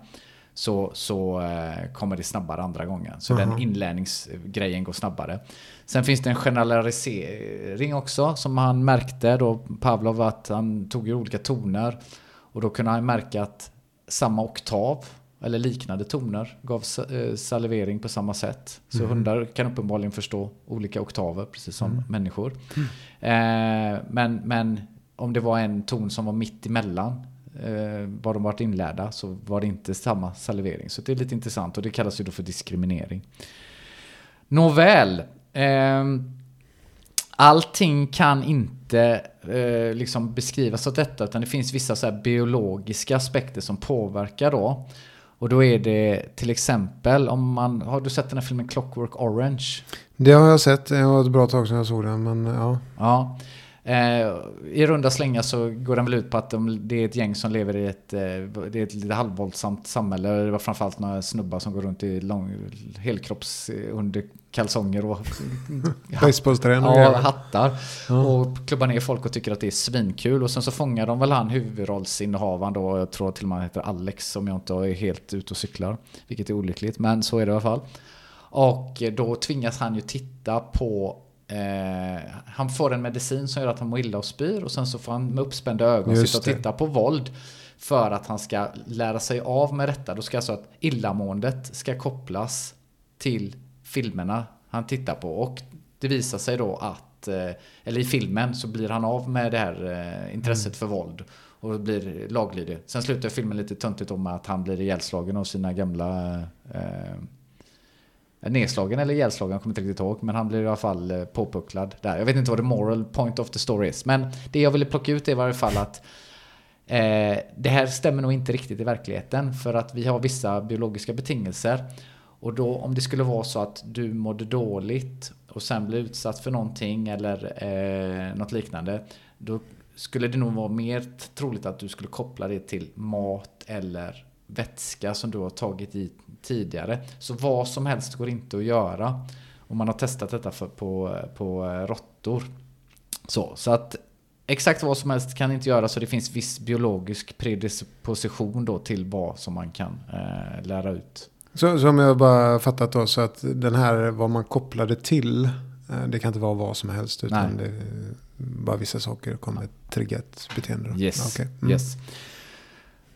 så, så eh, kommer det snabbare andra gången. Så mm -hmm. den inlärningsgrejen går snabbare. Sen finns det en generalisering också som han märkte då Pavlov att han tog ju olika toner och då kunde han märka att samma oktav eller liknande toner gav eh, salivering på samma sätt. Så mm. hundar kan uppenbarligen förstå olika oktaver precis som mm. människor. Mm. Eh, men, men om det var en ton som var mitt emellan eh, vad de varit inlärda så var det inte samma salivering. Så det är lite intressant och det kallas ju då för diskriminering. Nåväl. Eh, allting kan inte eh, liksom beskrivas av detta utan det finns vissa så biologiska aspekter som påverkar då. Och då är det till exempel om man, har du sett den här filmen Clockwork Orange? Det har jag sett, det var ett bra tag sedan jag såg den men ja. Ja. Eh, I runda slängar så går den väl ut på att de, det är ett gäng som lever i ett, eh, det är ett lite halvvåldsamt samhälle. Det var framförallt några snubbar som går runt i lång, helkropps under kalsonger och basebolltränare ja, hattar. Ja. Och klubbar ner folk och tycker att det är svinkul. Och sen så fångar de väl han huvudrollsinnehavaren då. Jag tror till och med han heter Alex om jag inte är helt ute och cyklar. Vilket är olyckligt, men så är det i alla fall. Och då tvingas han ju titta på Eh, han får en medicin som gör att han mår illa och spyr och sen så får han med uppspända ögon Just sitta och titta på våld. För att han ska lära sig av med detta. Då ska alltså att illamåendet ska kopplas till filmerna han tittar på. Och det visar sig då att, eh, eller i filmen så blir han av med det här eh, intresset mm. för våld. Och blir laglydig. Sen slutar filmen lite töntigt om att han blir ihjälslagen av sina gamla eh, nedslagen eller ihjälslagen, jag kommer inte riktigt ihåg. Men han blir i alla fall eh, påpucklad där. Jag vet inte vad the moral point of the story is. Men det jag ville plocka ut är i varje fall att eh, det här stämmer nog inte riktigt i verkligheten. För att vi har vissa biologiska betingelser. Och då om det skulle vara så att du mådde dåligt och sen blev utsatt för någonting eller eh, något liknande. Då skulle det nog vara mer troligt att du skulle koppla det till mat eller vätska som du har tagit i tidigare. Så vad som helst går inte att göra. Och man har testat detta för, på, på eh, råttor. Så, så att exakt vad som helst kan inte göras så det finns viss biologisk predisposition då till vad som man kan eh, lära ut. Så, så om jag bara fattat då så att den här vad man kopplade till eh, det kan inte vara vad som helst utan Nej. det bara vissa saker kommer trigga ett beteende. Då. Yes. Okay. Mm. yes.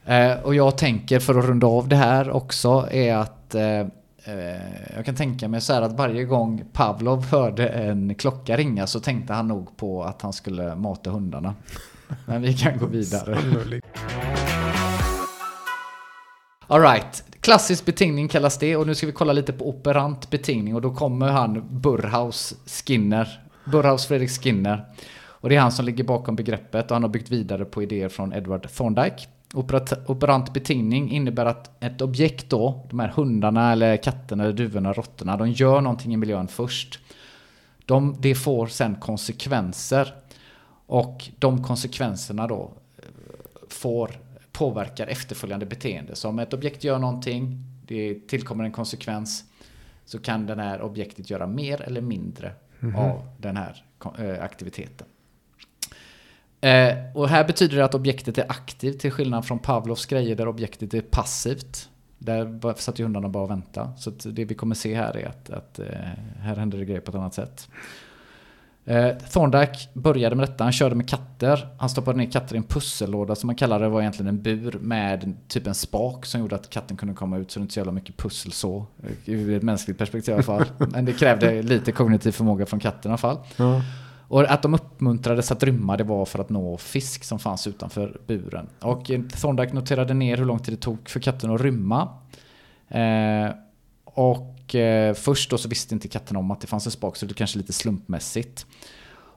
Eh, och jag tänker för att runda av det här också är att eh, eh, jag kan tänka mig så här att varje gång Pavlov hörde en klocka ringa så tänkte han nog på att han skulle mata hundarna. Men vi kan gå vidare. Alright, klassisk betingning kallas det och nu ska vi kolla lite på operant betingning och då kommer han Burhaus Skinner. Burhaus Fredrik Skinner. Och det är han som ligger bakom begreppet och han har byggt vidare på idéer från Edward Thorndike. Operant betingning innebär att ett objekt då, de här hundarna eller katterna eller duvorna, råttorna, de gör någonting i miljön först. De, det får sen konsekvenser. Och de konsekvenserna då eh, får påverkar efterföljande beteende. Så om ett objekt gör någonting, det tillkommer en konsekvens, så kan den här objektet göra mer eller mindre mm -hmm. av den här eh, aktiviteten. Eh, och här betyder det att objektet är aktivt till skillnad från Pavlovs grejer där objektet är passivt. Där satt ju hundarna bara och väntade. Så det vi kommer se här är att, att eh, här händer det grejer på ett annat sätt. Eh, Thorndike började med detta, han körde med katter. Han stoppade ner katter i en pussellåda som man kallade det var egentligen en bur med typ en spak som gjorde att katten kunde komma ut så det inte så jävla mycket pussel så. Ur ett mänskligt perspektiv i alla fall. Men det krävde lite kognitiv förmåga från katten i alla fall. Ja. Och att de uppmuntrades att rymma det var för att nå fisk som fanns utanför buren. Och Thorndike noterade ner hur lång tid det tog för katten att rymma. Eh, och eh, först då så visste inte katten om att det fanns en spak så det kanske lite slumpmässigt.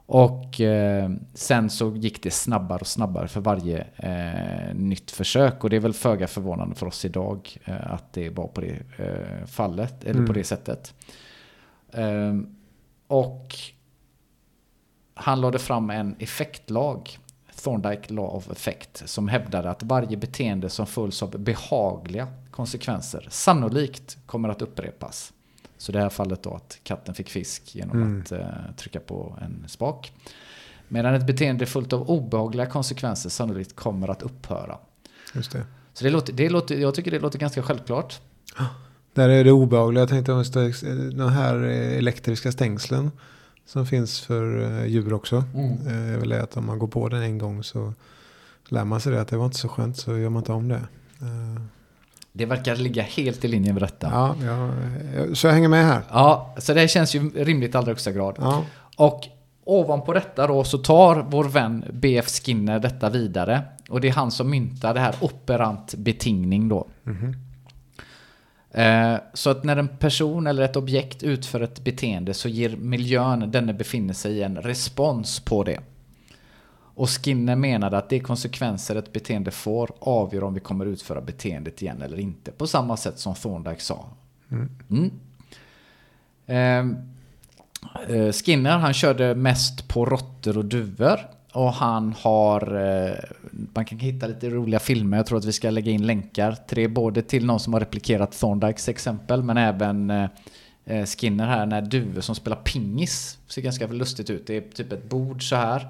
Och eh, sen så gick det snabbare och snabbare för varje eh, nytt försök. Och det är väl föga förvånande för oss idag eh, att det var på det eh, fallet, eller mm. på det sättet. och han lade fram en effektlag, Thorndike Law of Effect, som hävdade att varje beteende som följs av behagliga konsekvenser sannolikt kommer att upprepas. Så det här fallet då att katten fick fisk genom mm. att uh, trycka på en spak. Medan ett beteende fullt av obehagliga konsekvenser sannolikt kommer att upphöra. Just det. Så det låter, det låter, jag tycker det låter ganska självklart. Där är det obehagliga. Jag tänkte om de här elektriska stängslen som finns för eh, djur också. Mm. Eh, är väl att om man går på den en gång så lär man sig det att det var inte så skönt så gör man inte om det. Eh. Det verkar ligga helt i linje med detta. Ja, ja, så jag hänger med här. Ja, så det känns ju rimligt i allra högsta grad. Ja. Och ovanpå detta då så tar vår vän BF Skinner detta vidare. Och det är han som myntar det här operant betingning då. Mm -hmm. Eh, så att när en person eller ett objekt utför ett beteende så ger miljön den befinner sig i en respons på det. Och Skinner menade att de konsekvenser ett beteende får avgör om vi kommer utföra beteendet igen eller inte. På samma sätt som Thorndike sa. Mm. Mm. Eh, Skinner han körde mest på råttor och duvor. Och han har, eh, man kan hitta lite roliga filmer, jag tror att vi ska lägga in länkar till det, både till någon som har replikerat Thorndikes exempel, men även eh, eh, Skinner här, när duvor som spelar pingis. Ser ganska lustigt ut, det är typ ett bord så här.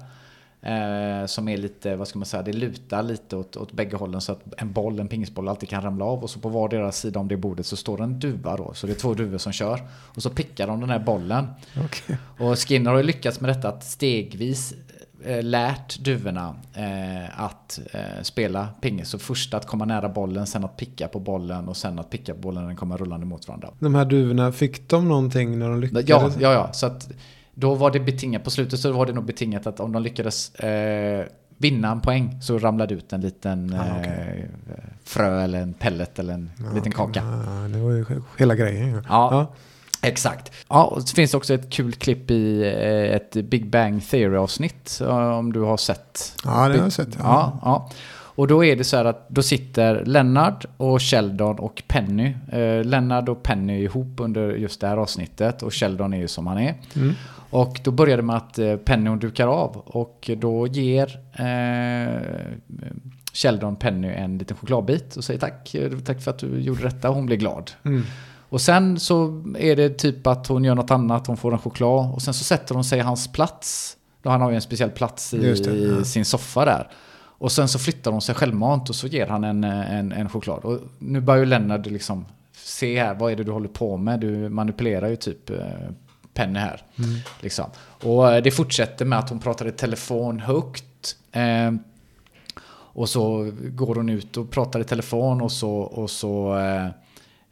som är lite, vad ska man säga, det lutar lite åt, åt bägge hållen så att en boll, en pingisboll alltid kan ramla av. Och så på vardera sida om det bordet så står en duva då. Så det är två duvor som kör. Och så pickar de den här bollen. Okay. Och Skinner har ju lyckats med detta att stegvis Eh, lärt duvorna eh, att eh, spela pingis. Så först att komma nära bollen, sen att picka på bollen och sen att picka på bollen när den kommer rullande mot varandra. De här duvorna, fick de någonting när de lyckades? Ja, ja, ja. Så att då var det betingat, på slutet så var det nog betingat att om de lyckades eh, vinna en poäng så ramlade ut en liten ah, okay. eh, frö eller en pellet eller en ah, liten kaka. Ah, det var ju hela grejen. Ja. ja. Exakt. Ja, och så finns det också ett kul klipp i eh, ett Big Bang Theory-avsnitt, eh, om du har sett. Ja, det har jag sett. Ja, ja. Och då är det så här att då sitter Leonard och Sheldon och Penny. Eh, Leonard och Penny är ihop under just det här avsnittet och Sheldon är ju som han är. Mm. Och då börjar det med att eh, Penny hon dukar av och då ger eh, Sheldon Penny en liten chokladbit och säger tack, tack för att du gjorde detta. Hon blir glad. Mm. Och sen så är det typ att hon gör något annat, hon får en choklad och sen så sätter hon sig i hans plats. Då han har ju en speciell plats i, det, ja. sin soffa där. Och sen så flyttar hon sig självmant och så ger han en, en, en choklad. Och nu börjar ju Lennart liksom se här, vad är det du håller på med? Du manipulerar ju typ eh, Penny här. Liksom. Och eh, det fortsätter med att hon pratar i telefon högt. Eh, och så går hon ut och pratar i telefon och så, och så eh,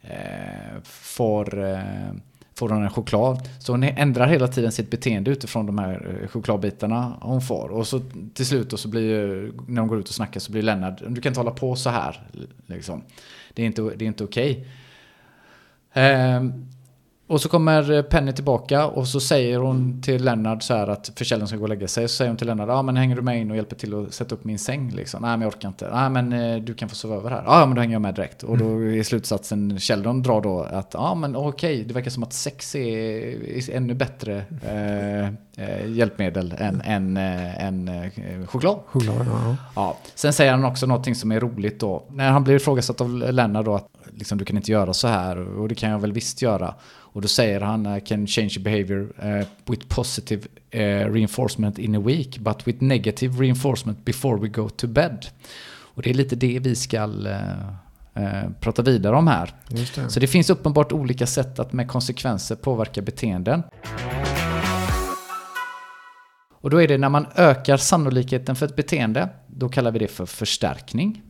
Eh, får, eh, får hon en choklad. Så hon ändrar hela tiden sitt beteende utifrån de här eh, chokladbitarna hon får. Och så till slut då så blir när hon går ut och snackar så blir Lennart, du kan inte hålla på så här. Liksom. Det är inte, det är inte okej. Ehm, och så kommer Penny tillbaka och så säger hon till Lennart så här att försäljaren ska gå och lägga sig. Så säger hon till Lennart, ja men hänger du med in och hjälper till att sätta upp min säng liksom? Nej men jag orkar inte. Nej men eh, du kan få sova över här. Ja men då hänger jag med direkt. Och då är slutsatsen Sheldon drar då att, ja men okej, det verkar som att sex är, är ännu bättre eh, eh, hjälpmedel än, än, eh, än eh, choklad. Choklad, ja. Ja. Sen säger han också någonting som är roligt då. När han blir ifrågasatt av Lennart då att liksom, du kan inte göra så här och det kan jag väl visst göra. Och då säger han I can change behavior eh, with positive eh, reinforcement in a week but with negative reinforcement before we go to bed. Och det är lite det vi ska eh, eh, prata vidare om här. Det. Så det finns uppenbart olika sätt att med konsekvenser påverka beteenden. Och då är det när man ökar sannolikheten för ett beteende, då kallar vi det för förstärkning.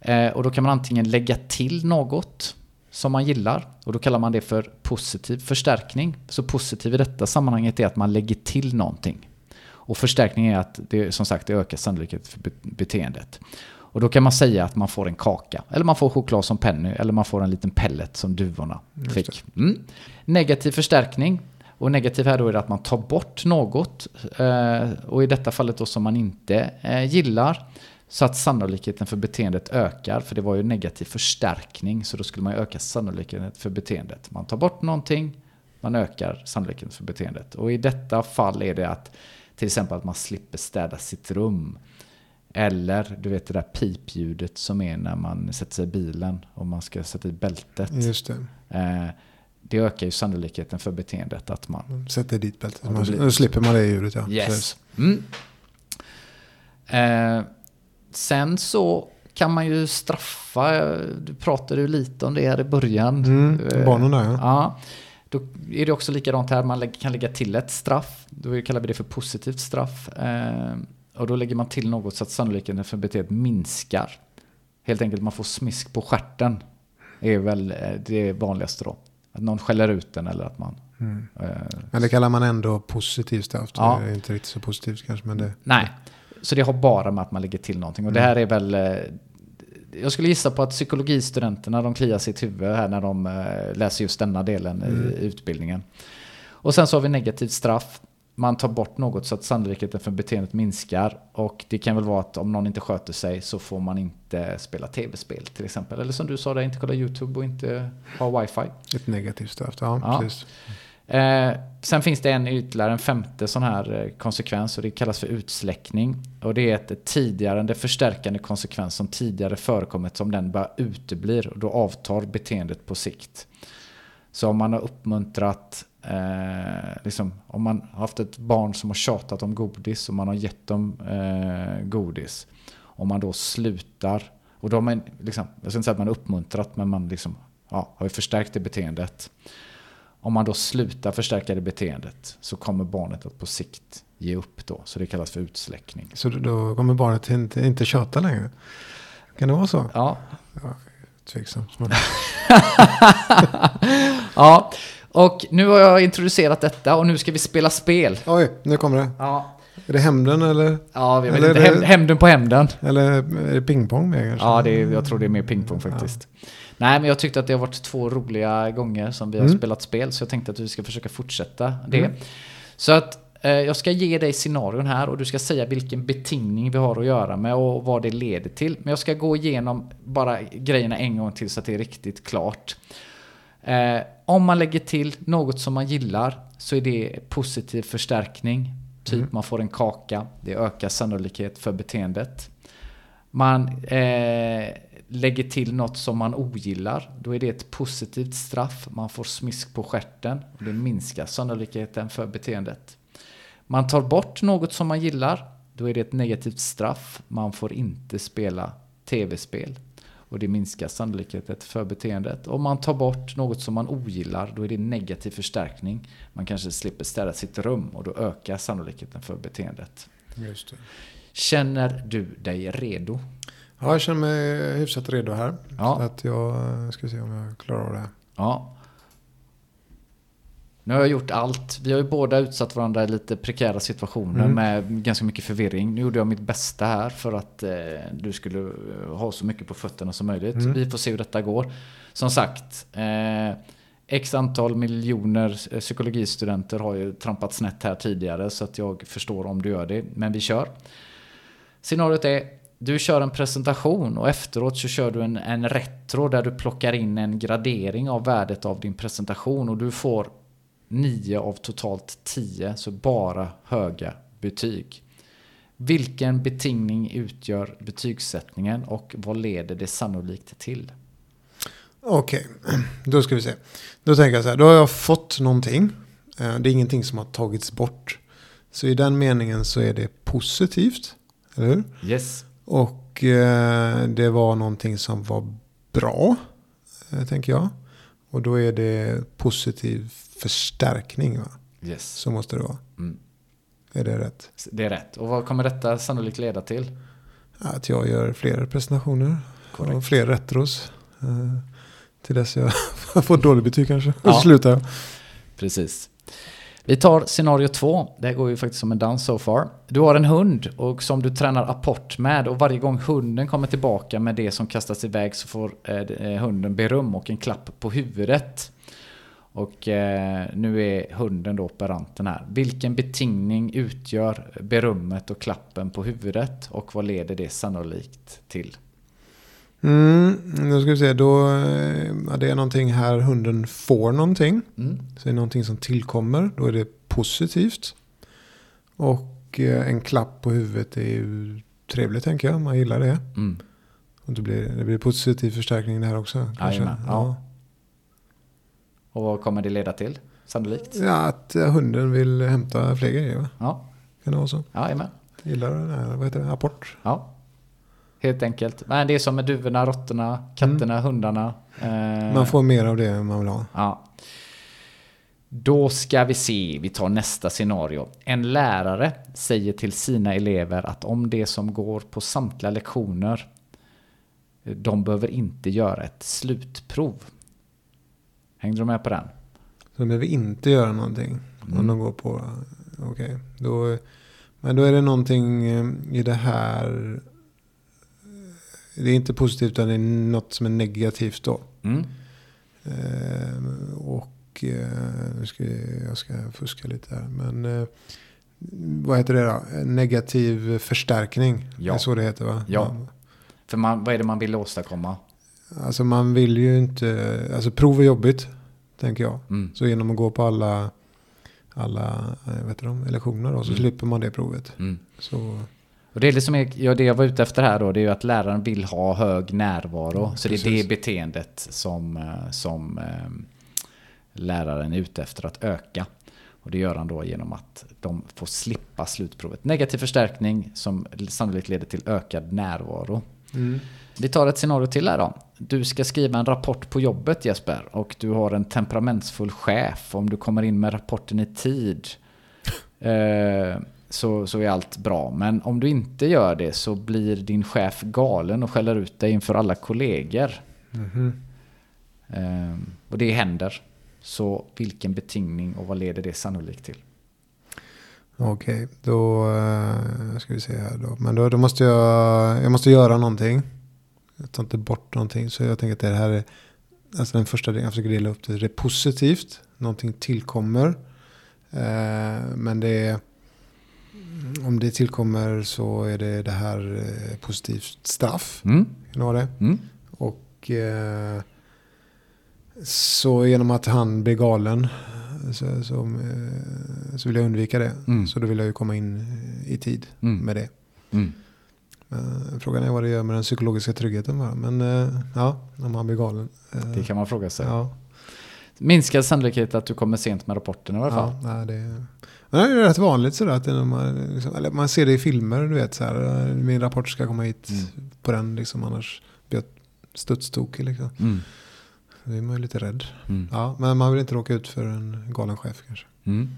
Eh, och då kan man antingen lägga till något som man gillar och då kallar man det för positiv förstärkning. Så positiv i detta sammanhanget är att man lägger till någonting. Och förstärkning är att det som sagt det ökar sannolikheten för be- beteendet. Och då kan man säga att man får en kaka, eller man får choklad som Penny, eller man får en liten pellet som duvorna fick. Mm. Negativ förstärkning, och negativ här då är det att man tar bort något, eh, och i detta fallet då som man inte eh, gillar, så att sannolikheten för beteendet ökar, för det var ju negativ förstärkning, så då skulle man ju öka sannolikheten för beteendet. Man tar bort någonting, man ökar sannolikheten för beteendet. Och i detta fall är det att till exempel att man slipper städa sitt rum. Eller du vet det där pipljudet som är när man sätter sig i bilen och man ska sätta i bältet. Just det. Eh, det ökar ju sannolikheten för beteendet att man... Sätter dit bältet. Man- blir- Då slipper man det ljudet ja. Yes. Mm. Eh, sen så kan man ju straffa, du pratade ju lite om det här i början. Mm, Eh, barnen där ja. Ja, då är det också likadant här. Man kan lägga till ett straff. Då kallar vi det för positivt straff. Eh, och då lägger man till något så att sannolikheten för beteendet minskar. Helt enkelt man får smisk på stjärten. är väl eh, det vanligaste då. Att någon skäller ut den eller att man... Mm. Eh, Men det kallar man ändå positivt straff. Ja. Det är inte riktigt så positivt kanske. Men det, nej, så det har bara med att man lägger till någonting. Och det här är väl... eh, Jag skulle gissa på att psykologistudenterna de kliar sitt huvud här när de eh, läser just denna delen i utbildningen. Och sen så har vi negativt straff. Man tar bort något så att sannolikheten för beteendet minskar. Och det kan väl vara att om någon inte sköter sig så får man inte spela tv-spel till exempel. Eller som du sa, där, inte kolla YouTube och inte ha wifi. ett negativt straff. Ja, Ja. precis. Eh, sen finns det en ytterligare, en femte sån här eh, konsekvens och det kallas för utsläckning. Och det är ett tidigare, det förstärkande konsekvens som tidigare förekommit som den bara uteblir och då avtar beteendet på sikt. Så om man har uppmuntrat, eh, liksom, om man har haft ett barn som har tjatat om godis och man har gett dem eh, godis. Om man då slutar, och då har man, liksom, jag ska inte säga att man har uppmuntrat, men man liksom, ja, har ju förstärkt det beteendet. Om man då slutar förstärka det beteendet så kommer barnet att på sikt ge upp då. Så det kallas för utsläckning. Så då- kommer barnet inte, inte tjata längre. Kan det vara så? Ja, Tveksamt. Men- ja. och nu har jag introducerat detta och nu ska vi spela spel. Oj, nu kommer det. Ja. Är det hämnden eller, Ja, jag vet Eller inte. hämnden på hämnden. eller är det pingpong med kanske? Ja, det är, jag tror det är mer pingpong faktiskt. Nej, men jag tyckte att det har varit två roliga gånger som vi har Mm. spelat spel, så jag tänkte att vi ska försöka fortsätta det. Mm. Så att eh, jag ska ge dig scenarion här och du ska säga vilken betingning vi har att göra med och vad det leder till. Men jag ska gå igenom bara grejerna en gång till så att det är riktigt klart. Eh, om man lägger till något som man gillar så är det positiv förstärkning. Typ Mm. man får en kaka, det ökar sannolikhet för beteendet. Man eh, lägger till något som man ogillar, då är det ett positivt straff. Man får smisk på stjärten och det minskar sannolikheten för beteendet. Man tar bort något som man gillar, då är det ett negativt straff. Man får inte spela tv-spel och det minskar sannolikheten för beteendet. Om man tar bort något som man ogillar, då är det negativ förstärkning. Man kanske slipper städa sitt rum och då ökar sannolikheten för beteendet. Känner du dig redo? Ja, jag känner mig hyfsat redo här. Ja. Så att jag eh, ska se om jag klarar av det här. Ja. Nu har jag gjort allt. Vi har ju båda utsatt varandra i lite prekära situationer Mm. med ganska mycket förvirring. Nu gjorde jag mitt bästa här för att eh, du skulle eh, ha så mycket på fötterna som möjligt. Mm. Vi får se hur detta går. Som sagt, eh, x antal miljoner eh, psykologistudenter har ju trampat snett här tidigare så att jag förstår om du gör det. Men vi kör. Scenariot är du kör en presentation och efteråt så kör du en, en retro där du plockar in en gradering av värdet av din presentation och du får 9 av totalt 10, så bara höga betyg. Vilken betingning utgör betygssättningen och vad leder det sannolikt till? Okej, då ska vi se. Då tänker jag så här, då har jag fått någonting. Eh, Det är ingenting som har tagits bort. Så i den meningen så är det positivt, eller hur? Yes. Och eh, det var någonting som var bra, eh, tänker jag. Och då är det positiv förstärkning, va? Yes. Så måste det vara. Mm. Är det rätt? Det är rätt. Och vad kommer detta sannolikt leda till? Att jag gör fler presentationer och fler retros. eh, Till dess jag får dåligt betyg kanske. Och så slutar jag. Precis. Vi tar scenario två. Det här går ju faktiskt som en dans so far. Du har en hund och som du tränar apport med och varje gång hunden kommer tillbaka med det som kastas iväg så får eh, eh hunden beröm och en klapp på huvudet. Och eh, nu är hunden då operanten här. Vilken betingning utgör berömmet och klappen på huvudet och vad leder det sannolikt till? Mm, nu ska vi se, då eh, ja, det är någonting här, hunden får någonting. Mm. Så det är någonting som tillkommer, då är det positivt. Och eh, en klapp på huvudet är ju trevligt tänker jag, man gillar det. Mm. Och det blir, det blir positiv förstärkning där också. Kanske. Jajamän, ja. Och vad kommer det leda till? Sannolikt? Ja, att eh, hunden vill hämta fler grejer va? Ja, Kan det vara så? jajamän. Gillar den här, vad heter det, apport? Ja, helt enkelt. Men det är som med duvorna, råttorna, katterna, hundarna. Eh, Man får mer av det man vill ha. Ja. Då ska vi se, vi tar nästa scenario. En lärare säger till sina elever att om det som går på samtliga lektioner, de behöver inte göra ett slutprov. Hängde du med på den? Så de behöver inte göra någonting. Mm. Om de går på, okej. Då, men då är det någonting eh, i det här. Det är inte positivt utan det är något som är negativt då. Mm. Eh, och eh, nu ska vi, jag ska fuska lite här. Men eh, vad heter det då? Negativ förstärkning. Ja. Det är så det heter va? Ja. För man, vad är det man vill åstadkomma? Alltså man vill ju inte, alltså prov är jobbigt. Tänker jag. Mm. Så genom att gå på alla, alla eh, heter de, lektioner då, så Mm. slipper man det provet. Mm. Så, Och det, är det, som är, ja, det jag var ute efter här då, det är ju att läraren vill ha hög närvaro. så det är precis. det beteendet som, eh, som eh, läraren är ute efter att öka. Och det gör han då genom att de får slippa slutprovet. Negativ förstärkning som sannolikt leder till ökad närvaro. Vi tar ett scenario till här då. Du ska skriva en rapport på jobbet Jesper och du har en temperamentsfull chef. Om du kommer in med rapporten i tid eh, så, så är allt bra. Men om du inte gör det så blir din chef galen och skäller ut dig inför alla kollegor. Mhm. Eh, och det händer. Så vilken betingning och vad leder det sannolikt till? Okej, då eh, ska vi se här då. Men då, då måste jag, jag måste göra någonting. Jag tar inte bort någonting. Så jag tänker att det här är, alltså den första delen, jag försöker dela upp det. Det är positivt, någonting tillkommer. Eh, men det är, om det tillkommer så är det det här eh, positivt straff. Mm. Det? Mm. Och eh, så genom att han blir galen så, så, eh, så vill jag undvika det. Mm. Så då vill jag ju komma in i tid Mm. med det. Mm. Eh, Frågan är vad det gör med den psykologiska tryggheten. bara. Men eh, ja, om han blir galen. Det kan man fråga sig. Ja, Minskad sannolikhet att du kommer sent med rapporten i alla fall. ja, nej, det, men det är rätt vanligt sådär att man, liksom, man ser det i filmer. Du vet, så här, min rapport ska komma hit Mm. på den. Liksom, annars blir jag studstokig. Liksom. Mm. Då är man ju lite rädd. Mm. Ja, men man vill inte råka ut för en galen chef kanske. Mm.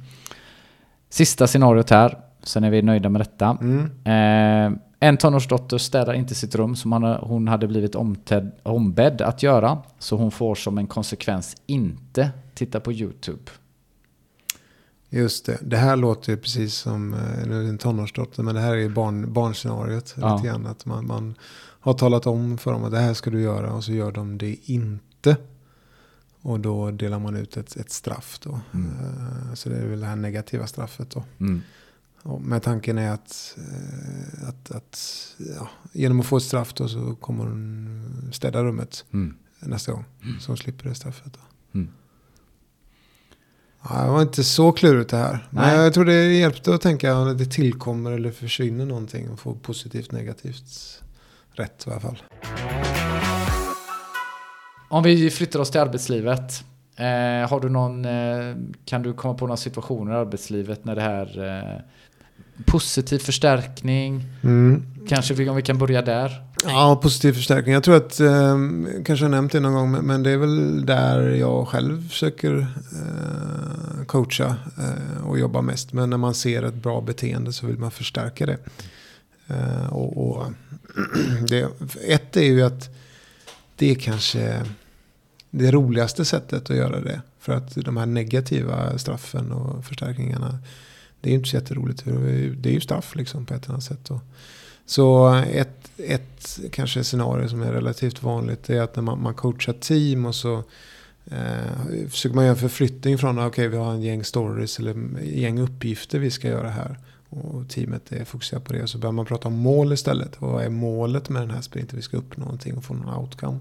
Sista scenariot här, sen är vi nöjda med detta. Mm. Eh, en tonårsdotter städar inte sitt rum som hon hade blivit omted, ombedd att göra. Så hon får som en konsekvens inte titta på YouTube. Just det. Det här låter ju precis som eh, nu är det en tonårsdotter. Men det här är ju barn, barnscenariot. Ja. Lite grann, att man, man har talat om för dem att det här ska du göra. Och så gör de det inte. Och då delar man ut ett, ett straff då. Mm. Eh, Så det är väl det här negativa straffet då. Mm. Och med tanken är att, eh, att, att ja, genom att få ett straff då så kommer hon städa rummet Mm. nästa gång. Så hon slipper det straffet då. Mm. Ja, det var inte så klurigt det här. Men Nej. jag tror det hjälpte att tänka att det tillkommer eller försvinner någonting. Och få positivt negativt rätt i alla fall. Om vi flyttar oss till arbetslivet. Eh, har du någon, eh, kan du komma på några situationer i arbetslivet när det här eh, positiv förstärkning? Kanske vi, om vi kan börja där? Ja, positiv förstärkning. Jag tror att, eh, kanske har nämnt det någon gång, men- det är väl där jag själv försöker eh, coacha eh, och jobba mest. Men när man ser ett bra beteende så vill man förstärka det. Eh, och, och det. Ett är ju att det är kanske det roligaste sättet att göra det. För att de här negativa straffen och förstärkningarna, det är ju inte så jätteroligt. Det är ju- Det är ju straff liksom på ett eller annat sätt. Och, så ett, ett kanske scenario som är relativt vanligt är att när man, man coachar team och så eh, försöker man göra en förflyttning från ah, att okay, vi har en gäng stories eller en gäng uppgifter vi ska göra här. Och teamet är fokuserat på det. Så börjar man prata om mål istället. Vad är målet med den här sprinten? Vi ska uppnå någonting och få någon outcome.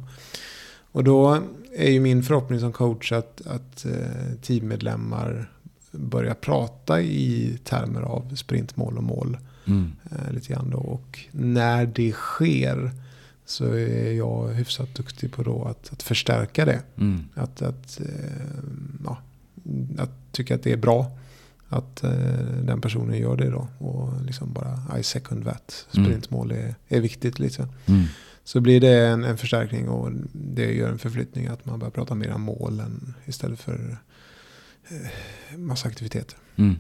Och då är ju min förhoppning som coach att, att eh, teammedlemmar börjar prata i termer av sprintmål och mål Mm. eh, lite grann då. Och när det sker så är jag hyfsat duktig på då att, att förstärka det. Mm. Att, att, eh, ja, att tycka att det är bra att eh, den personen gör det då. Och liksom bara I second that. Mm. Sprintmål är, är viktigt liksom. Mm. Så blir det en, en förstärkning och det gör en förflyttning att man börjar prata mer om målen istället för massa aktiviteter. Mm.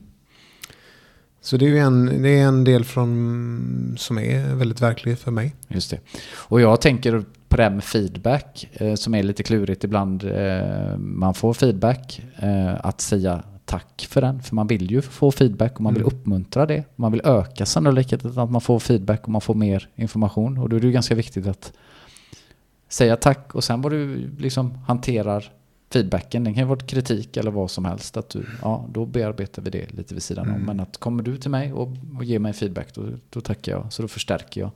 Så det är en, det är en del från, som är väldigt verklig för mig. Just det. Och jag tänker på det här med feedback eh, som är lite klurigt ibland. Eh, man får feedback. Eh, att säga tack för den. För man vill ju få feedback och man vill Mm. uppmuntra det. Man vill öka sannolikheten att man får feedback och man får mer information. Och då är det ju ganska viktigt att säga tack och sen vad du liksom hanterar feedbacken. Den kan ju vara kritik eller vad som helst. Att du, ja, då bearbetar vi det lite vid sidan om. Mm. Men att kommer du till mig och, och ger mig feedback då, då tackar jag. Så då förstärker jag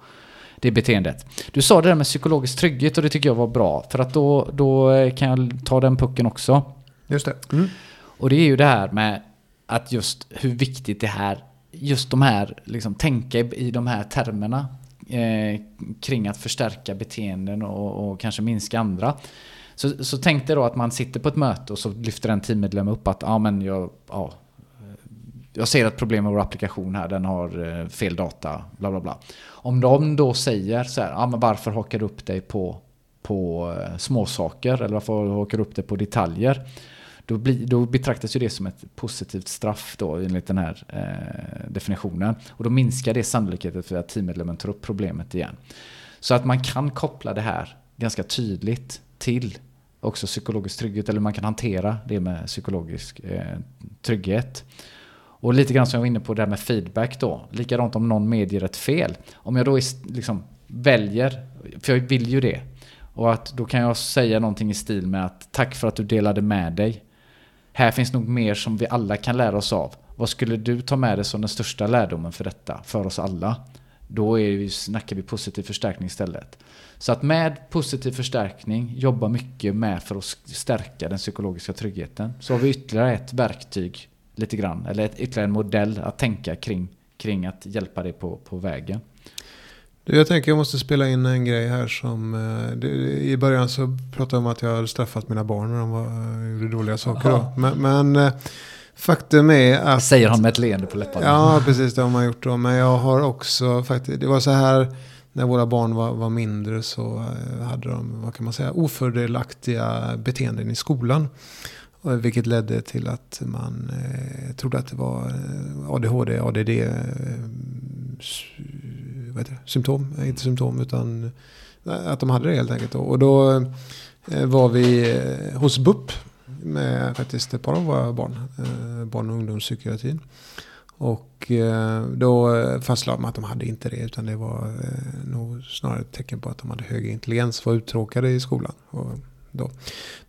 det beteendet. Du sa det där med psykologisk trygghet och det tycker jag var bra. För att då, då kan jag ta den pucken också. Just det. Mm. Och det är ju det här med att just hur viktigt det här, just de här, liksom tänka i, i de här termerna eh, kring att förstärka beteenden och, och kanske minska andra. Så, så tänk dig då att man sitter på ett möte och så lyfter en teammedlem upp att ja, men jag, ja, jag ser ett problem med vår applikation här, den har eh, fel data, bla bla bla. Om de då säger så här, ja men varför hakar du upp dig på, på eh, småsaker eller varför hakar du upp dig på detaljer? Då, blir, då betraktas ju det som ett positivt straff då enligt den här eh, definitionen. Och då minskar det sannolikheten för att teammedlemmen tar upp problemet igen. Så att man kan koppla det här ganska tydligt till också psykologisk trygghet, eller man kan hantera det med psykologisk eh, trygghet. Och lite grann som jag var inne på det här med feedback då. Likadant om någon medger ett fel. Om jag då liksom väljer, för jag vill ju det. Och att då kan jag säga någonting i stil med att tack för att du delade med dig. Här finns nog mer som vi alla kan lära oss av. Vad skulle du ta med dig som den största lärdomen för detta, för oss alla? Då är vi, snackar vi positiv förstärkning istället. Så att med positiv förstärkning jobba mycket med för att stärka den psykologiska tryggheten. Så har vi ytterligare ett verktyg lite grann, eller ett, ytterligare en modell att tänka kring, kring att hjälpa dig på, på vägen. Jag tänker jag måste spela in en grej här som... Eh, I början så pratade jag om att jag hade straffat mina barn när de var, eh, gjorde dåliga saker. Då. Men, men eh, faktum är att... Säger han med ett leende på läpparna. Ja, precis det har man gjort då. Men jag har också faktiskt... Det var så här när våra barn var, var mindre så hade de, vad kan man säga, ofördelaktiga beteenden i skolan. Vilket ledde till att man eh, trodde att det var ADHD, ADD, eh, vad heter det? symptom, inte symptom utan att de hade det helt enkelt. Och då eh, var vi eh, hos BUP med faktiskt ett par av våra barn, eh, barn och ungdomspsykiatrin. Och eh, då eh, fastslog man att de hade inte det utan det var nog snarare ett tecken på att de hade hög intelligens, var uttråkade i skolan. Och då.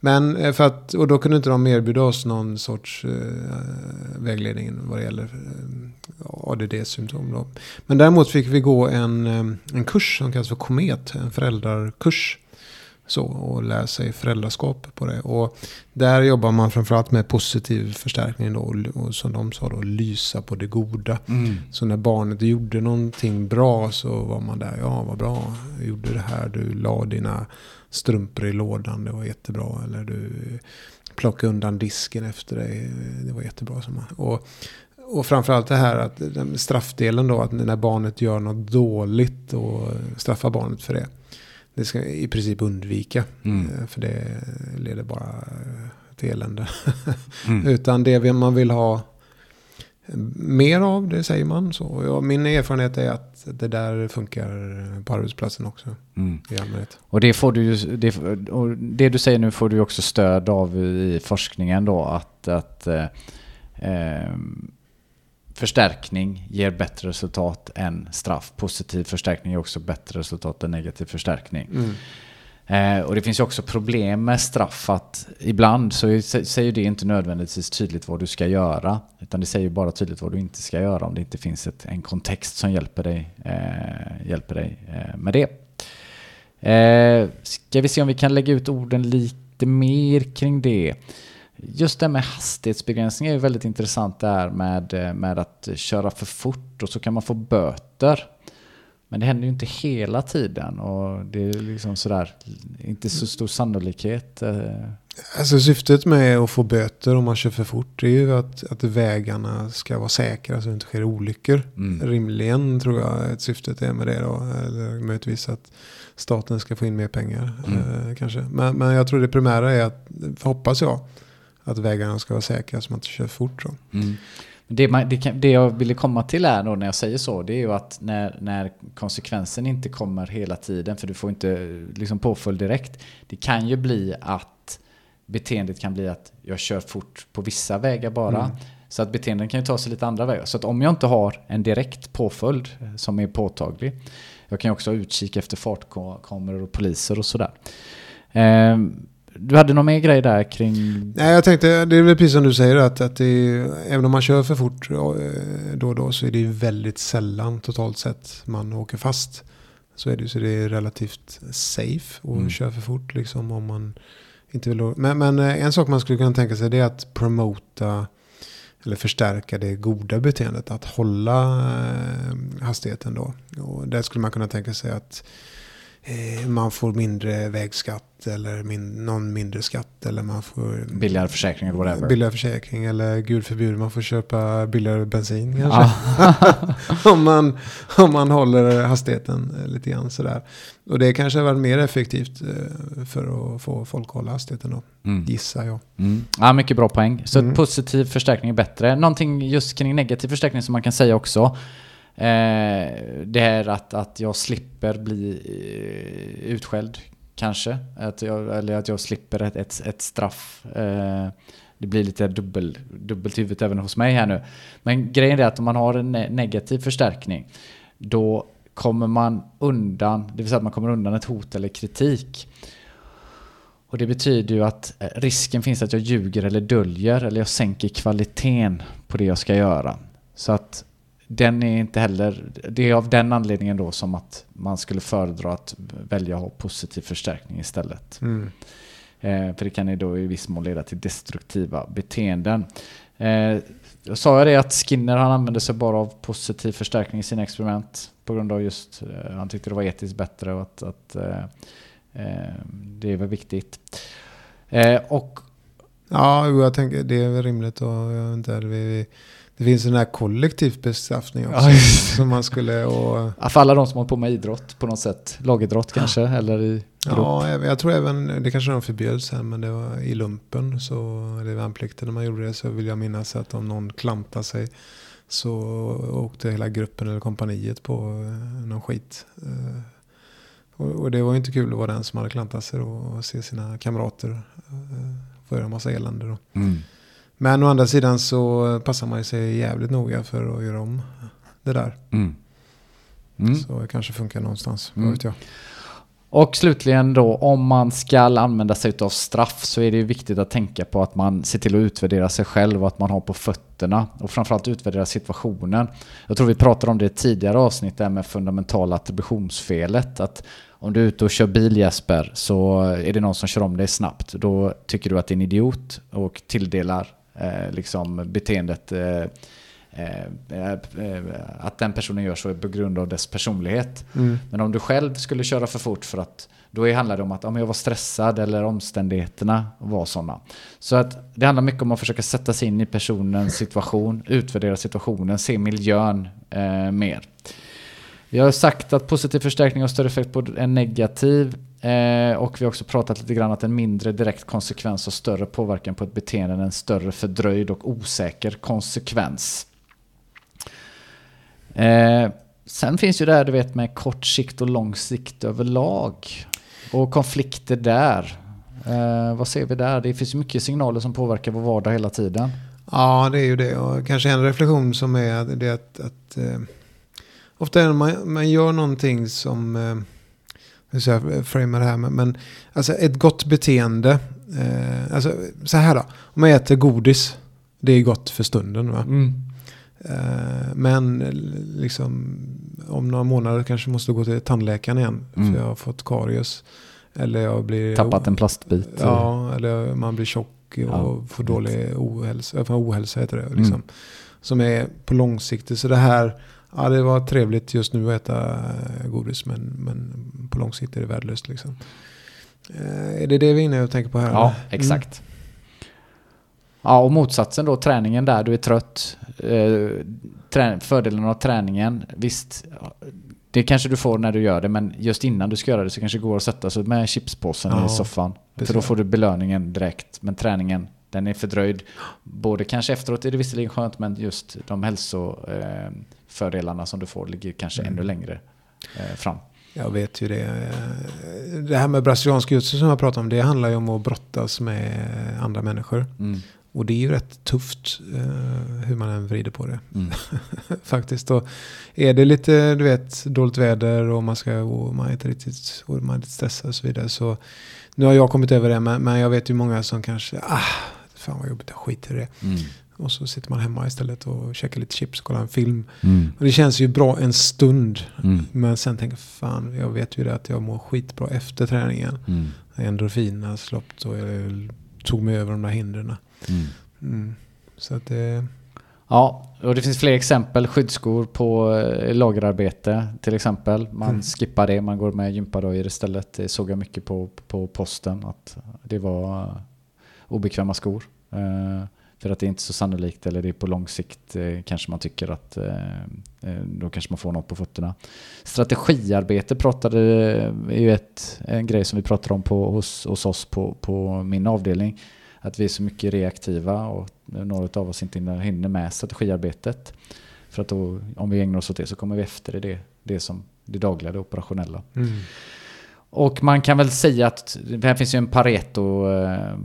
Men för att, och då kunde inte de erbjuda oss någon sorts vägledning vad det gäller ADD-symptom. Men däremot fick vi gå en, en kurs som kallas för Komet, en föräldrarkurs. Så, och lära sig föräldraskap på det. Och där jobbar man framförallt med positiv förstärkning då, och, och som de sa då, lysa på det goda. Mm. Så när barnet gjorde någonting bra så var man där, ja vad bra, du gjorde det här, du la dina strumpor i lådan, det var jättebra. Eller du plockade undan disken efter dig, det var jättebra. Och, och framförallt det här att straffdelen då, att när barnet gör något dåligt och straffa barnet för det. Det ska i princip undvika. Mm. Eh, för det leder bara till elände. mm. Utan det man vill ha mer av, det säger man. Så ja, min erfarenhet är att det där funkar på arbetsplatsen också. Mm. I allmänhet. Och det, får du, det, och det du säger nu får du också stöd av i forskningen då. Att, att eh, eh, förstärkning ger bättre resultat än straff. Positiv förstärkning ger också bättre resultat än negativ förstärkning. Mm. Eh, och det finns ju också problem med straff att ibland så säger det inte nödvändigtvis tydligt vad du ska göra. Utan det säger bara tydligt vad du inte ska göra om det inte finns ett, en kontext som hjälper dig, eh, hjälper dig eh, med det. Eh, ska vi se om vi kan lägga ut orden lite mer kring det. Just det med hastighetsbegränsning är ju väldigt intressant där med, eh, med att köra för fort och så kan man få böter. Men det händer ju inte hela tiden och det är liksom sådär, inte så stor sannolikhet. Eh. Alltså syftet med att få böter om man kör för fort är ju att, att vägarna ska vara säkra så det inte sker olyckor. Mm. Rimligen tror jag att syftet är med det då. Eller möjligtvis att staten ska få in mer pengar mm. eh, kanske. Men, men jag tror det primära är att, hoppas jag, att vägarna ska vara säkra så man inte kör fort. Så. Mm. Det, man, det, det, jag ville komma till är då när jag säger så, det är ju att när, när konsekvensen inte kommer hela tiden, för du får inte liksom påföljd direkt. Det kan ju bli att beteendet kan bli att jag kör fort på vissa vägar bara. Mm. Så att beteenden kan ju ta sig lite andra vägar. Så att om jag inte har en direkt påföljd som är påtaglig. Jag kan ju också ha utkik efter fartkameror och poliser och sådär. Um, du hade någon mer grej där kring? Nej, jag tänkte, det är väl precis som du säger att, att är, även om man kör för fort eh, då och då så är det ju väldigt sällan totalt sett man åker fast. Så är det så det är relativt safe att mm. köra för fort liksom om man inte vill. Men, men eh, en sak man skulle kunna tänka sig det är att promota eller förstärka det goda beteendet. Att hålla eh, hastigheten då. Och där skulle man kunna tänka sig att man får mindre vägskatt eller min, någon mindre skatt. Eller man får... Billigare försäkring eller whatever. Billigare försäkring eller gud förbjuder man får köpa billigare bensin kanske. Ah. om, man, om man håller hastigheten lite grann sådär. Och det kanske har varit mer effektivt eh, för att få folk att hålla hastigheten då. Mm. Gissar jag. Mm. Ja, mycket bra poäng. Så mm. positiv förstärkning är bättre. Någonting just kring negativ förstärkning som man kan säga också. Eh, det här att, att jag slipper bli eh, utskälld Kanske. Att jag, eller att jag slipper ett, ett, ett straff. Eh, det blir lite dubbel, dubbelt huvud även hos mig här nu. Men grejen är att om man har en negativ förstärkning, då kommer man undan, det vill säga att man kommer undan ett hot eller kritik. Och det betyder ju att eh, risken finns att jag ljuger eller döljer eller jag sänker kvaliteten på det jag ska göra. Så att den är inte heller, det är av den anledningen då som att man skulle föredra att välja att ha positiv förstärkning istället. Mm. Eh, för det kan ju då i viss mån leda till destruktiva beteenden. Eh, sa jag det att Skinner han använde sig bara av positiv förstärkning i sina experiment på grund av just, eh, han tyckte det var etiskt bättre och att, att eh, eh det väl viktigt. Eh, och Ja, jag tänker det är väl rimligt och jag inte, vi, det finns en här kollektiv bestraffning också. Ja, som man skulle... Och... för alla de som håller på med idrott på något sätt. Lagidrott kanske, eller i grupp. Ja, jag tror även, det kanske de förbjöd sen, men det var i lumpen, så, eller värnplikten när man gjorde det, så vill jag minnas att om någon klantade sig så åkte hela gruppen eller kompaniet på eh, någon skit. Eh, och det var ju inte kul att vara den som hade klantat sig och se sina kamrater eh, få göra en massa elände. Då. Mm. Men å andra sidan så passar man sig jävligt noga för att göra om det där. Mm. Mm. Så det kanske funkar någonstans, mm. vet jag. Och slutligen då, om man ska använda sig av straff så är det viktigt att tänka på att man ser till att utvärdera sig själv och att man har på fötterna. Och framförallt utvärdera situationen. Jag tror vi pratade om det i tidigare avsnitt, där med fundamentala attributionsfelet. Att om du är ute och kör bil Jesper, så är det någon som kör om dig snabbt. Då tycker du att det är en idiot och tilldelar liksom beteendet eh, eh, eh, att den personen gör så på grund av dess personlighet. Mm. Men om du själv skulle köra för fort för att då handlar det om att om jag var stressad eller omständigheterna var sådana. Så att det handlar mycket om att försöka sätta sig in i personens situation, utvärdera situationen, se miljön eh, mer. Vi har sagt att positiv förstärkning har större effekt på en negativ Eh, och vi har också pratat lite grann att en mindre direkt konsekvens och större påverkan på ett beteende än en större fördröjd och osäker konsekvens. Eh, sen finns ju det här du vet med kort sikt och lång sikt överlag. Och konflikter där. Eh, vad ser vi där? Det finns ju mycket signaler som påverkar vår vardag hela tiden. Ja, det är ju det. Och kanske en reflektion som är det att, att eh, ofta när man, man gör någonting som eh, hur ska jag framea det här med, men alltså ett gott beteende. Eh, alltså så här då, om man äter godis, det är gott för stunden va. Mm. Eh, men liksom om några månader kanske måste gå till tandläkaren igen. Mm. För jag har fått karies. Eller jag blir... Tappat en plastbit. Ja, eller man blir tjock och ja. får dålig ohälsa. Ohälsa heter det. Liksom. Mm. Som är på långsiktigt. Så det här Ja, det var trevligt just nu att äta eh, godis men, men på lång sikt är det värdelöst. Liksom. Eh, är det det vi är inne och tänker på här? Ja? Mm. exakt. Ja, och motsatsen då, träningen där, du är trött. Eh, fördelen av träningen, visst, det kanske du får när du gör det, men just innan du ska göra det så kanske det går att sätta sig med chipspåsen ja, i soffan. För då får du belöningen direkt, men träningen, den är fördröjd. Både kanske efteråt är det visserligen skönt, men just de hälso... Eh, fördelarna som du får ligger kanske mm. ännu längre eh, fram. Jag vet ju det. Det här med brasiliansk jiu som jag pratar om, det handlar ju om att brottas med andra människor. Mm. Och det är ju rätt tufft eh, hur man än vrider på det. Mm. Faktiskt. Och är det lite, du vet, dåligt väder och man, ska, och man är inte riktigt och man är lite stressad och så vidare. Så nu har jag kommit över det, men, men jag vet ju många som kanske, ah, fan vad jobbigt, jag skiter i det. Mm. Och så sitter man hemma istället och käkar lite chips och kollar en film. Mm. Och det känns ju bra en stund. Mm. Men sen tänker jag, fan, jag vet ju det att jag mår skitbra efter träningen. Mm. Endorfinerna släppt och jag tog mig över de där hindren. Mm. mm. Så att det... Ja, och det finns fler exempel. Skyddsskor på eh, lagerarbete till exempel. Man mm. skippar det, man går med gympadojor istället. Det såg jag mycket på, på posten att det var obekväma skor. För att det är inte så sannolikt eller det är på lång sikt eh, kanske man tycker att eh, eh då kanske man får något på fötterna. Strategiarbete pratade, eh, är ju ett, en grej som vi pratar om på, hos, hos oss på, på min avdelning. Att vi är så mycket reaktiva och några av oss inte hinner med strategiarbetet. För att då, om vi ägnar oss åt det så kommer vi efter i det, det, som, det dagliga, det operationella. Mm. Och man kan väl säga att det här finns ju en Pareto, eh,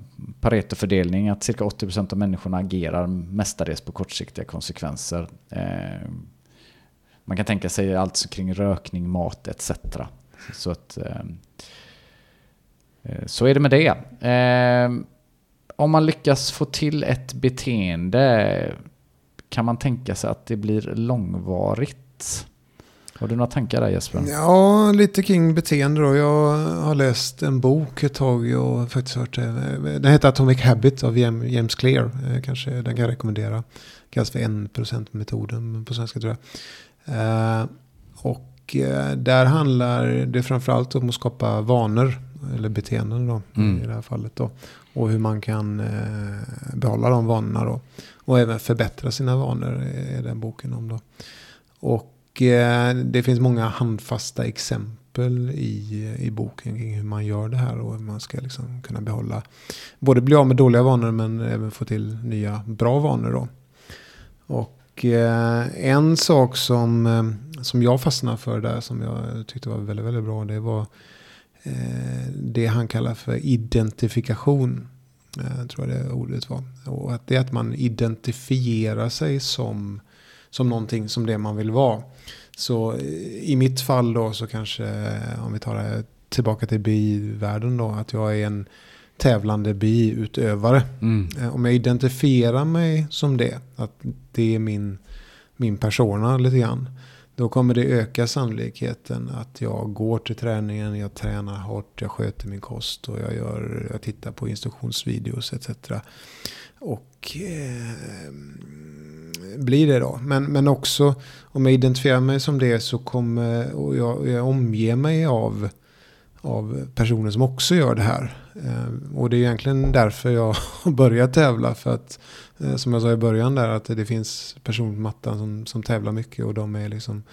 Pareto-fördelning att cirka 80% av människorna agerar mestadels på kortsiktiga konsekvenser. Eh, man kan tänka sig allt kring rökning, mat etc. Så, att, eh, eh, så är det med det. Eh, om man lyckas få till ett beteende kan man tänka sig att det blir långvarigt. Har du några tankar där Jesper? Ja, lite kring beteende då. Jag har läst en bok ett tag och faktiskt hört det. Den heter Atomic Habit av James Clear. Eh, kanske den kan jag rekommendera. Kallas för 1%-metoden på svenska tror jag. Eh, och eh, där handlar det framförallt om att skapa vanor. Eller beteenden då mm. i det här fallet då. Och hur man kan behålla de vanorna då. Och även förbättra sina vanor är den boken om då. Och Eh, det finns många handfasta exempel i, i boken kring hur man gör det här och hur man ska liksom kunna behålla, både bli av med dåliga vanor men även få till nya bra vanor då. Och eh, en sak som, eh, som jag fastnade för där som jag tyckte var väldigt, väldigt bra det var eh, det han kallar för identifikation. Eh, tror Jag det ordet var. Och att det är att man identifierar sig som som någonting som det man vill vara. Så i mitt fall då så kanske, om vi tar det tillbaka till bi-världen då, att jag är en tävlande biutövare. Mm. Eh, om jag identifierar mig som det, att det är min, min persona lite grann. Då kommer det öka sannolikheten att jag går till träningen, jag tränar hårt, jag sköter min kost och jag, gör, jag tittar på instruktionsvideos etc. Och eh, blir det då. Men, men också om jag identifierar mig som det så kommer och jag, jag omger mig av, av personer som också gör det här. Eh, och det är egentligen därför jag har börjat tävla. För att eh, som jag sa i början där att det finns personer på mattan som, som tävlar mycket och de är liksom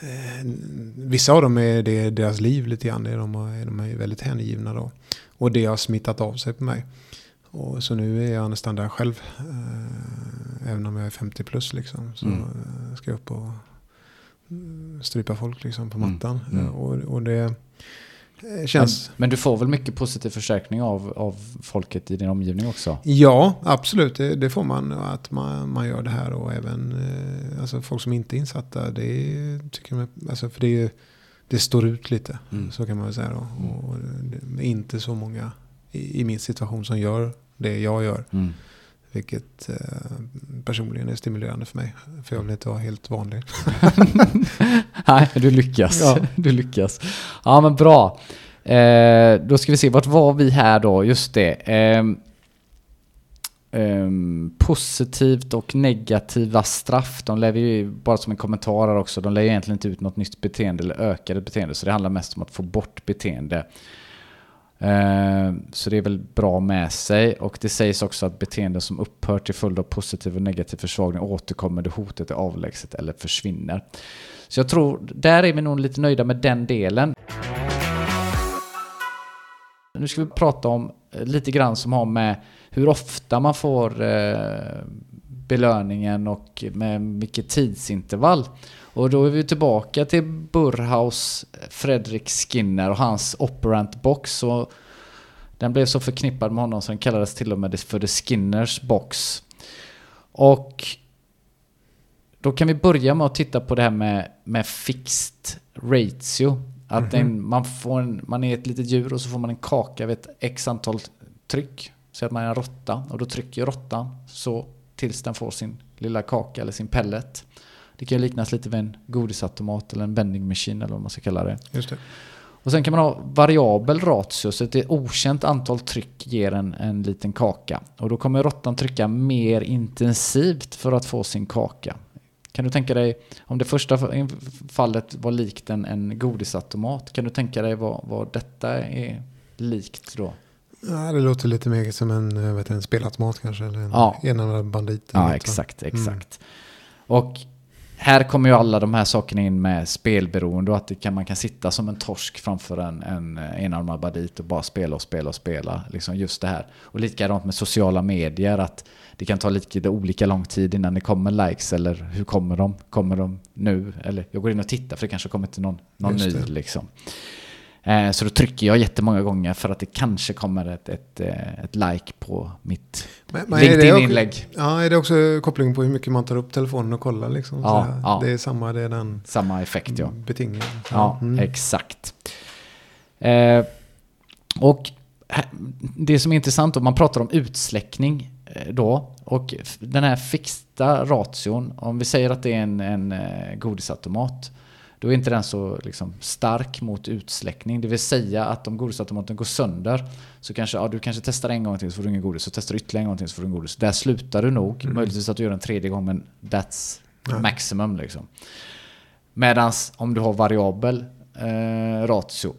eh, Vissa av dem är det deras liv lite grann. De, är, de är väldigt hängivna då. Och det har smittat av sig på mig. Och så nu är jag nästan där själv. Eh, även om jag är 50 plus liksom. Så mm. ska jag upp och mm, strypa folk liksom på mm. mattan. Mm. Mm. Och, och, det känns... Men, men, du får väl mycket positiv förstärkning av, av folket i din omgivning också? Ja, absolut. Det, det får man. Att man, man gör det här och även eh, alltså folk som inte är insatta. Det tycker jag, alltså för det, det står ut lite. Mm. Så kan man väl säga då. Och det, inte så många i, i min situation som gör det jag gör. Mm. Vilket eh, personligen är stimulerande för mig. För jag vill inte vara helt vanlig. Nej, du lyckas. Ja. Du lyckas. Ja, men bra. Eh, då ska vi se, vart var vi här då? Just det. Eh, Um, positivt och negativa straff, de lever ju bara som en kommentar här också, de lägger egentligen inte ut något nytt beteende eller ökade beteende, så det handlar mest om att få bort beteende. Eh, så det är väl bra med sig. Och det sägs också att beteenden som upphör till följd av positiv och negativ försvagning återkommer då hotet är avlägset eller försvinner. Så jag tror, där är vi nog lite nöjda med den delen. Nu ska vi prata om eh, lite grann som har med hur ofta man får eh, belöningen och med vilket tidsintervall. Och då är vi tillbaka till Burhaus Fredrik Skinner och hans Operant Box. Och den blev så förknippad med honom så den kallades till och med för The Skinners Box. Och då kan vi börja med att titta på det här med, med fixed ratio. Att mm -hmm. en, man, får en, man är ett litet djur och så får man en kaka vid ett x antal tryck. Så att man är en råtta och då trycker råttan så tills den får sin lilla kaka eller sin pellet. Det kan liknas lite vid en godisautomat eller en vending machine eller vad man ska kalla det. Just det. Och sen kan man ha variabel ratio, så ett okänt antal tryck ger en, en liten kaka. Och då kommer råttan trycka mer intensivt för att få sin kaka. Kan du tänka dig, om det första fallet var likt en, en godisautomat, kan du tänka dig vad, vad detta är likt då? Ja, det låter lite mer som en, vet, en spelautomat kanske, eller en ja. enarmad bandit. Ja, exakt, exakt. Mm. Och här kommer ju alla de här sakerna in med spelberoende och att det kan, man kan sitta som en torsk framför en, en enarmad bandit och bara spela och spela och spela. Liksom just det här. Och likadant med sociala medier, att det kan ta lite olika lång tid innan det kommer likes eller hur kommer de? Kommer de nu? Eller jag går in och tittar för det kanske kommer till någon, någon ny liksom. Eh, så då trycker jag jättemånga gånger för att det kanske kommer ett, ett, eh, ett like på mitt LinkedIn-inlägg. Ja, är det också koppling på hur mycket man tar upp telefonen och kollar liksom? Ja, ja. Det är samma, det är den Samma effekt ja. betingningen. Ja, mm. exakt. Eh, och det som är intressant om man pratar om utsläckning eh, då och den här fixta ration, om vi säger att det är en, en godisautomat då är inte den så liksom, stark mot utsläckning. Det vill säga att om godisautomaten går sönder så kanske ja, du kanske testar en gång till så får du ingen godis. Så testar du ytterligare en gång till så får du ingen godis. Där slutar du nog. Mm. Möjligtvis att du gör en tredje gång men that's ja. maximum. Liksom. Medan om du har variabel eh, ratio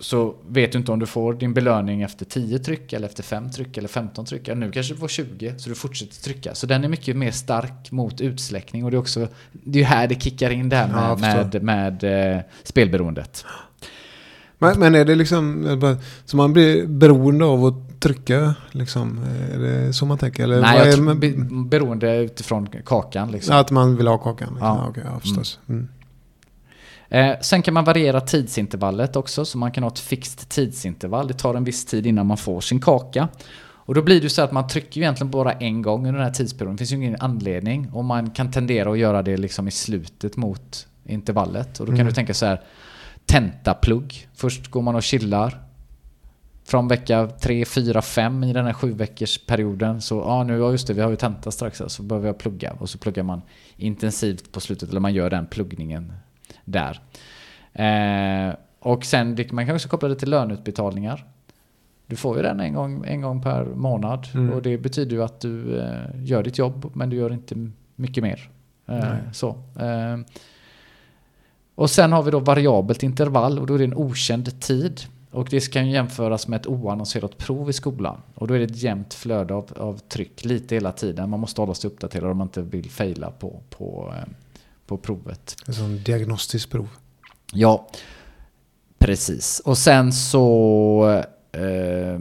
så vet du inte om du får din belöning efter 10 tryck eller efter 5 tryck eller 15 tryck. Eller nu kanske du får 20 så du fortsätter trycka. Så den är mycket mer stark mot utsläckning och det är också det är här det kickar in där med, ja, med, med, med eh, spelberoendet. Men, men, är det liksom så man blir beroende av att trycka? Liksom, är det så man tänker? Eller Nej, jag är, beroende utifrån kakan. Liksom. Att man vill ha kakan? Liksom. Ja. Ja, okay, ja, förstås. Mm. Mm. Eh, sen kan man variera tidsintervallet också, så man kan ha ett fixt tidsintervall. Det tar en viss tid innan man får sin kaka. Och då blir det så att man trycker egentligen bara en gång under den här tidsperioden. Det finns ju ingen anledning. Och man kan tendera att göra det liksom i slutet mot intervallet. Och då kan mm. du tänka så här, tentaplugg. Först går man och chillar. Från vecka 3, 4, 5 i den här sju veckors perioden. Så ja, nu, ja just det, vi har ju tenta strax här, så behöver jag plugga. Och så pluggar man intensivt på slutet, eller man gör den pluggningen där. Eh, och sen man kan också koppla det till löneutbetalningar. Du får ju den en gång, en gång per månad mm. och det betyder ju att du eh, gör ditt jobb men du gör inte mycket mer. Eh, så. Eh, och sen har vi då variabelt intervall och då är det en okänd tid. Och det kan jämföras med ett oannonserat prov i skolan. Och då är det ett jämnt flöde av, av tryck lite hela tiden. Man måste hålla sig uppdaterad om man inte vill fejla på, på eh, på provet. Ett sånt diagnostiskt prov. Ja, precis. Och sen så... Eh,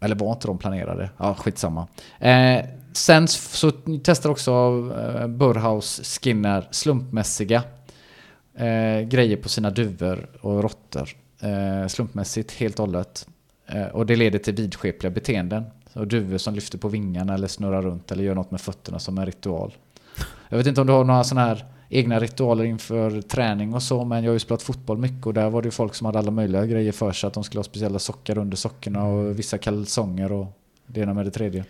eller var inte de planerade? Ja, skitsamma. Eh, sen så testar också eh, Burhouse Skinner slumpmässiga eh, grejer på sina duvor och råttor. Eh, slumpmässigt helt och hållet. Eh, och det leder till vidskepliga beteenden. Och duvor som lyfter på vingarna eller snurrar runt eller gör något med fötterna som en ritual. Jag vet inte om du har några sådana här egna ritualer inför träning och så. Men jag har ju spelat fotboll mycket och där var det ju folk som hade alla möjliga grejer för sig. Att de skulle ha speciella sockar under sockorna och vissa kalsonger och det ena med det tredje.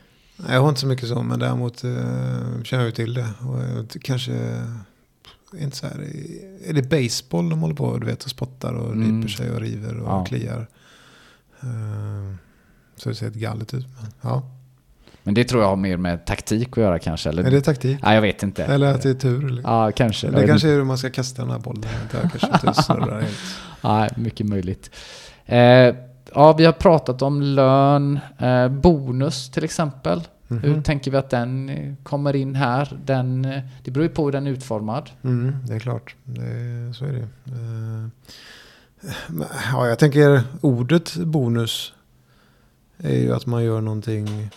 Jag har inte så mycket så, men däremot uh, känner jag till det. Och kanske inte så här, är det baseball de håller på du vet, och spottar och mm. nyper sig och river och ja. kliar? Uh, så det ser ett galet ut. Men, ja. Men det tror jag har mer med taktik att göra kanske. Eller? Är det taktik? Ja, jag vet inte. Eller att det är tur? Eller? Ja, kanske. Det kanske är hur man ska kasta den här bollen. Det kanske inte snurrar helt. Mycket möjligt. Eh, ja, vi har pratat om lön, eh, bonus till exempel. Mm -hmm. Hur tänker vi att den kommer in här? Den, det beror ju på hur den är utformad. Mm, det är klart, det, så är det eh, Ja, jag tänker ordet bonus är ju att man gör någonting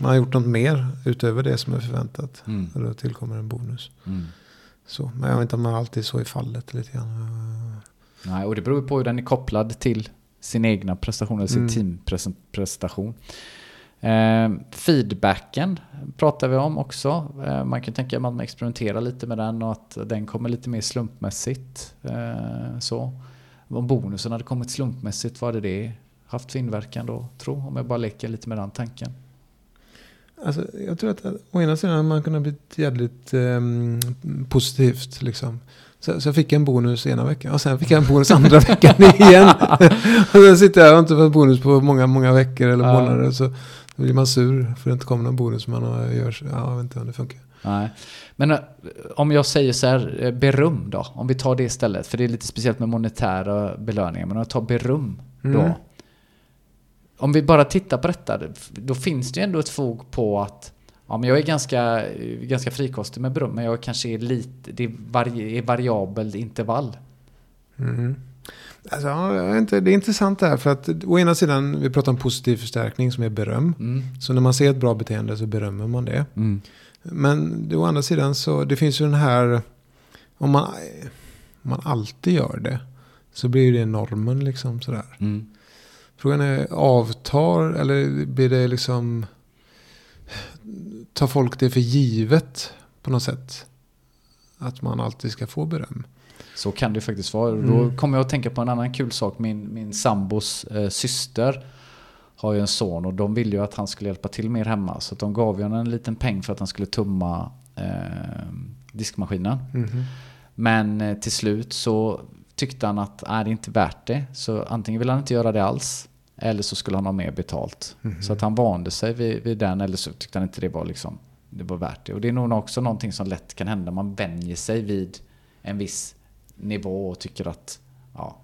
man har gjort något mer utöver det som är förväntat. Mm. Och då tillkommer en bonus. Mm. Så, men jag vet inte om man alltid så i fallet lite grann. Nej, och det beror på hur den är kopplad till sin egna prestation eller sin mm. teamprestation. Eh, feedbacken pratar vi om också. Eh, man kan tänka att man experimenterar lite med den och att den kommer lite mer slumpmässigt. Eh, så. Om bonusen hade kommit slumpmässigt, vad hade det haft för inverkan då, tro? Om jag bara leker lite med den tanken. Alltså, jag tror att å ena sidan man kunde bli jävligt eh, positivt. Liksom. Så, så jag fick en bonus ena veckan och sen fick jag en bonus andra veckan igen. och sen sitter jag och inte fått bonus på många, många veckor eller ja. månader. Så då blir man sur för att det inte kommer någon bonus. Man gör så, ja, jag vet inte om det funkar. Nej. Men eh, om jag säger så här, eh, beröm då? Om vi tar det istället. För det är lite speciellt med monetära belöningar. Men om jag tar beröm då. Mm om vi bara tittar på detta, då finns det ju ändå ett fog på att Ja, men jag är ganska, ganska frikostig med beröm, men jag kanske är lite, det är, vari, variabel intervall. Mm. Alltså, det är intressant det här, för att å ena sidan, vi pratar om positiv förstärkning som är beröm. Mm. Så när man ser ett bra beteende så berömmer man det. Mm. Men å andra sidan så, det finns ju den här, om man, om man alltid gör det, så blir det normen liksom sådär. Mm. Frågan är, avtar eller blir det liksom... Tar folk det för givet på något sätt? Att man alltid ska få beröm. Så kan det faktiskt vara. Mm. Då kommer jag att tänka på en annan kul sak. Min, min sambos eh, syster har ju en son och de ville ju att han skulle hjälpa till mer hemma. Så de gav ju honom en liten peng för att han skulle tumma eh, diskmaskinen. Mhm. Men eh, till slut så tyckte han att nej, det är inte värt det. Så antingen vill han inte göra det alls. Eller så skulle han ha mer betalt. Mhm. Så att han vande sig vid, vid den. Eller så tyckte han inte det var, liksom, det var värt det. Och det är nog också någonting som lätt kan hända. Man vänjer sig vid en viss nivå och tycker att ja,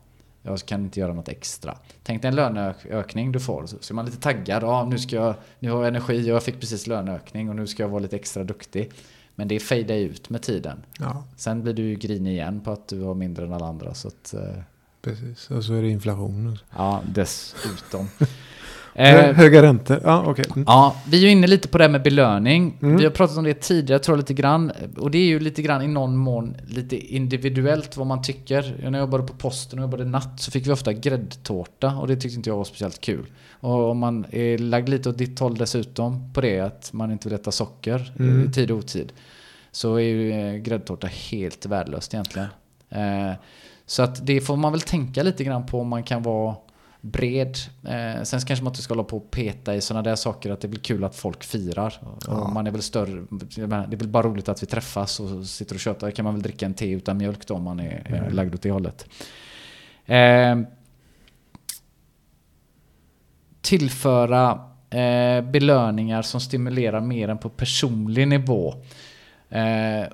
jag kan inte göra något extra. Tänk dig en löneökning du får. Så är man lite taggad. Ja, nu, ska jag, nu har jag energi och jag fick precis löneökning och nu ska jag vara lite extra duktig. Men det fejdar ut med tiden. Ja, Sen blir du ju grinig igen på att du har mindre än alla andra. Så att, eh, precis. Och så är det inflation. ja, dessutom. Eh, Höga räntor. Ja, okej. Mm. Ja, vi är ju inne lite på det här med belöning. Mm. Vi har pratat om det tidigare tror jag lite grann. Och det är ju lite grann i någon mån lite individuellt vad man tycker. När jag jobbade på posten och jobbade natt så fick vi ofta gräddtårta och det tyckte inte jag var speciellt kul. Och om man är lagd lite åt ditt håll dessutom på det att man inte vill äta socker Mm. i tid och otid. Så är ju eh, gräddtårta helt värdelöst egentligen. Eh, så att det får man väl tänka lite grann på om man kan vara bred. Eh, sen kanske man inte ska hålla på och peta i sådana där saker att det blir kul att folk firar. Ja. Och man är väl större, menar, det är väl bara roligt att vi träffas och sitter och tjötar. kan man väl dricka en te utan mjölk då om man är Mm. lagd åt det hållet. Eh, tillföra eh, belöningar som stimulerar mer än på personlig nivå. Eh,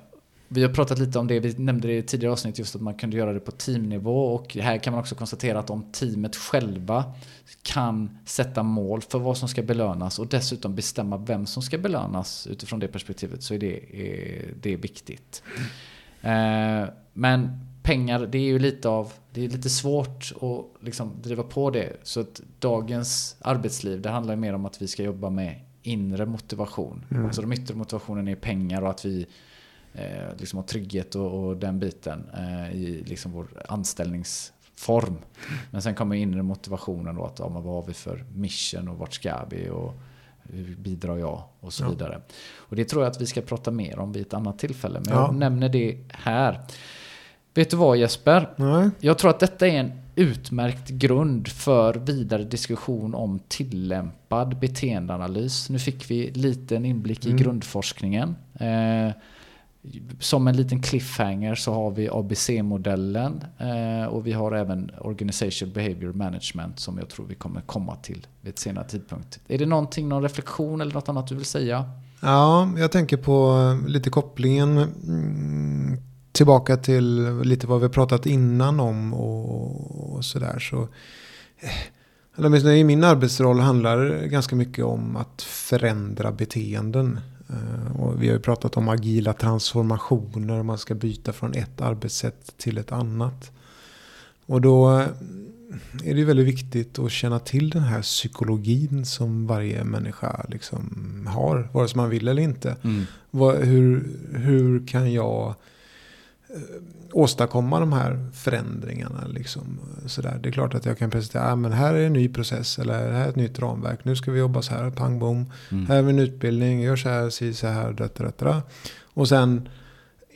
vi har pratat lite om det, vi nämnde det i tidigare avsnitt just att man kunde göra det på teamnivå och här kan man också konstatera att om teamet själva kan sätta mål för vad som ska belönas och dessutom bestämma vem som ska belönas utifrån det perspektivet så är det, är, det är viktigt. Eh, men pengar, det är ju lite av, det är lite svårt att liksom driva på det. Så att dagens arbetsliv, det handlar mer om att vi ska jobba med inre motivation. Mm. Alltså de yttre motivationen är pengar och att vi eh, liksom har trygghet och, och den biten eh, i liksom vår anställningsform. Men sen kommer inre motivationen då att ja, vad har vi för mission och vart ska vi och hur bidrar jag och så Ja. vidare. Och det tror jag att vi ska prata mer om vid ett annat tillfälle. Men Ja. jag nämner det här. Vet du vad Jesper? Nej. Jag tror att detta är en utmärkt grund för vidare diskussion om tillämpad beteendeanalys. Nu fick vi lite en inblick i Mm. grundforskningen. Eh, som en liten cliffhanger så har vi ABC-modellen eh, och vi har även Organization Behavior Management som jag tror vi kommer komma till vid ett senare tidpunkt. Är det någonting, någon reflektion eller något annat du vill säga? Ja, jag tänker på eh, lite kopplingen mm, tillbaka till lite vad vi har pratat innan om och, och sådär. Så, eh, eller åtminstone i min arbetsroll handlar det ganska mycket om att förändra beteenden. Eh, Och vi har ju pratat om agila transformationer, man ska byta från ett arbetssätt till ett annat. Och då eh, är det väldigt viktigt att känna till den här psykologin som varje människa liksom har, vare sig man vill eller inte. Vad, hur, hur kan jag eh, åstadkomma de här förändringarna? Liksom, sådär. Det är klart att jag kan presentera, ah, men här är en ny process eller här är ett nytt ramverk. Nu ska vi jobba så här, pang bom. Mm. Här vi en utbildning, gör så här, si så här, detta, detta. Och sen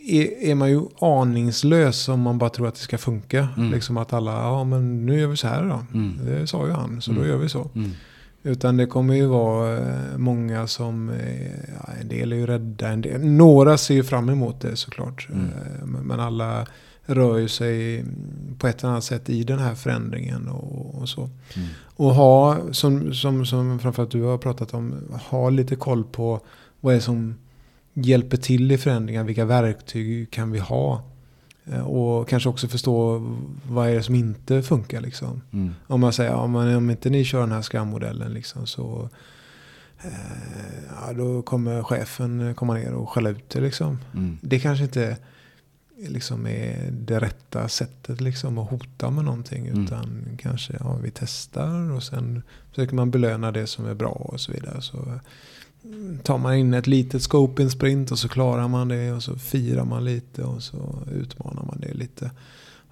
är, är man ju aningslös om man bara tror att det ska funka. Mm. Liksom att alla, ja men nu gör vi så här då. Mm. Det sa ju han, så Mm. då gör vi så. Utan det kommer ju vara eh, många som, eh, ja, en del är ju rädda, en del, några ser ju fram emot det såklart. Mm. Eh, Men alla rör ju sig på ett eller annat sätt i den här förändringen och, och så. Mm. Och ha, som, som, som framförallt du har pratat om, ha lite koll på vad är som hjälper till i förändringar, vilka verktyg kan vi ha? Eh, Och kanske också förstå vad är det som inte funkar liksom. Mm. Om man säger, ja, men om inte ni kör den här Scrum-modellen liksom, så eh, ja, då kommer chefen komma ner och skälla ut det. Liksom. Mm. Det kanske inte liksom, är det rätta sättet liksom, att hota med någonting. Mm. Utan kanske ja, vi testar och sen försöker man belöna det som är bra och så vidare. Så tar man in ett litet scope i en sprint och så klarar man det och så firar man lite och så utmanar man det lite.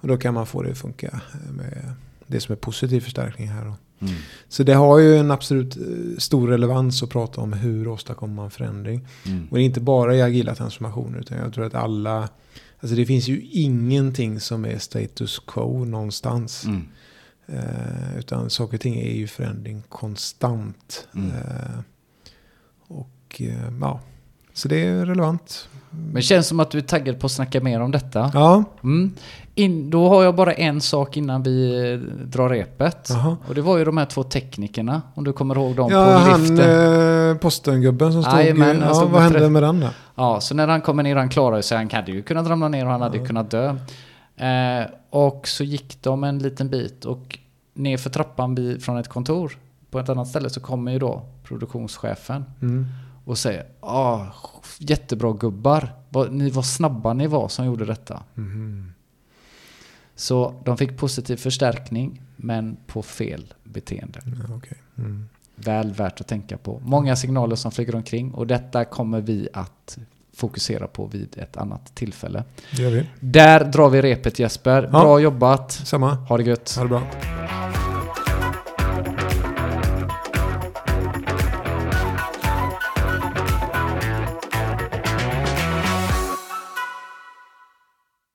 Och då kan man få det att funka med det som är positiv förstärkning här. Mm. Så det har ju en absolut eh, stor relevans att prata om hur åstadkommer man förändring. Mm. Och det är inte bara i agila transformationer utan jag tror att alla Alltså det finns ju ingenting som är status quo någonstans. Mm. Eh, utan saker och ting är ju förändring konstant. Mm. Eh, och eh, ja, så det är relevant. Men det känns som att du är taggad på att snacka mer om detta. Ja, Mm. In, då har jag bara en sak innan vi eh, drar repet. Jaha. Och det var ju de här två teknikerna, om du kommer ihåg dem ja på han liften. eh, postengubben som stod... Han ja, stod vad hände tre- med den då? Ja, så när han kommer ner, han klarade sig, han hade ju kunnat ramla ner och han hade Ja. kunnat dö. Eh, och så gick de en liten bit och ner för trappan från ett kontor på ett annat ställe så kommer ju då produktionschefen Mm. Och säger ah, jättebra gubbar, ni var snabba ni var som gjorde detta. Mhm. Så de fick positiv förstärkning men på fel beteende. Ja, okej. mm. Väl värt att tänka på. Många signaler som flyger omkring och detta kommer vi att fokusera på vid ett annat tillfälle. Det gör vi. Där drar vi repet Jesper. Ja. Bra jobbat. Samma. Ha det gött. Ha det bra.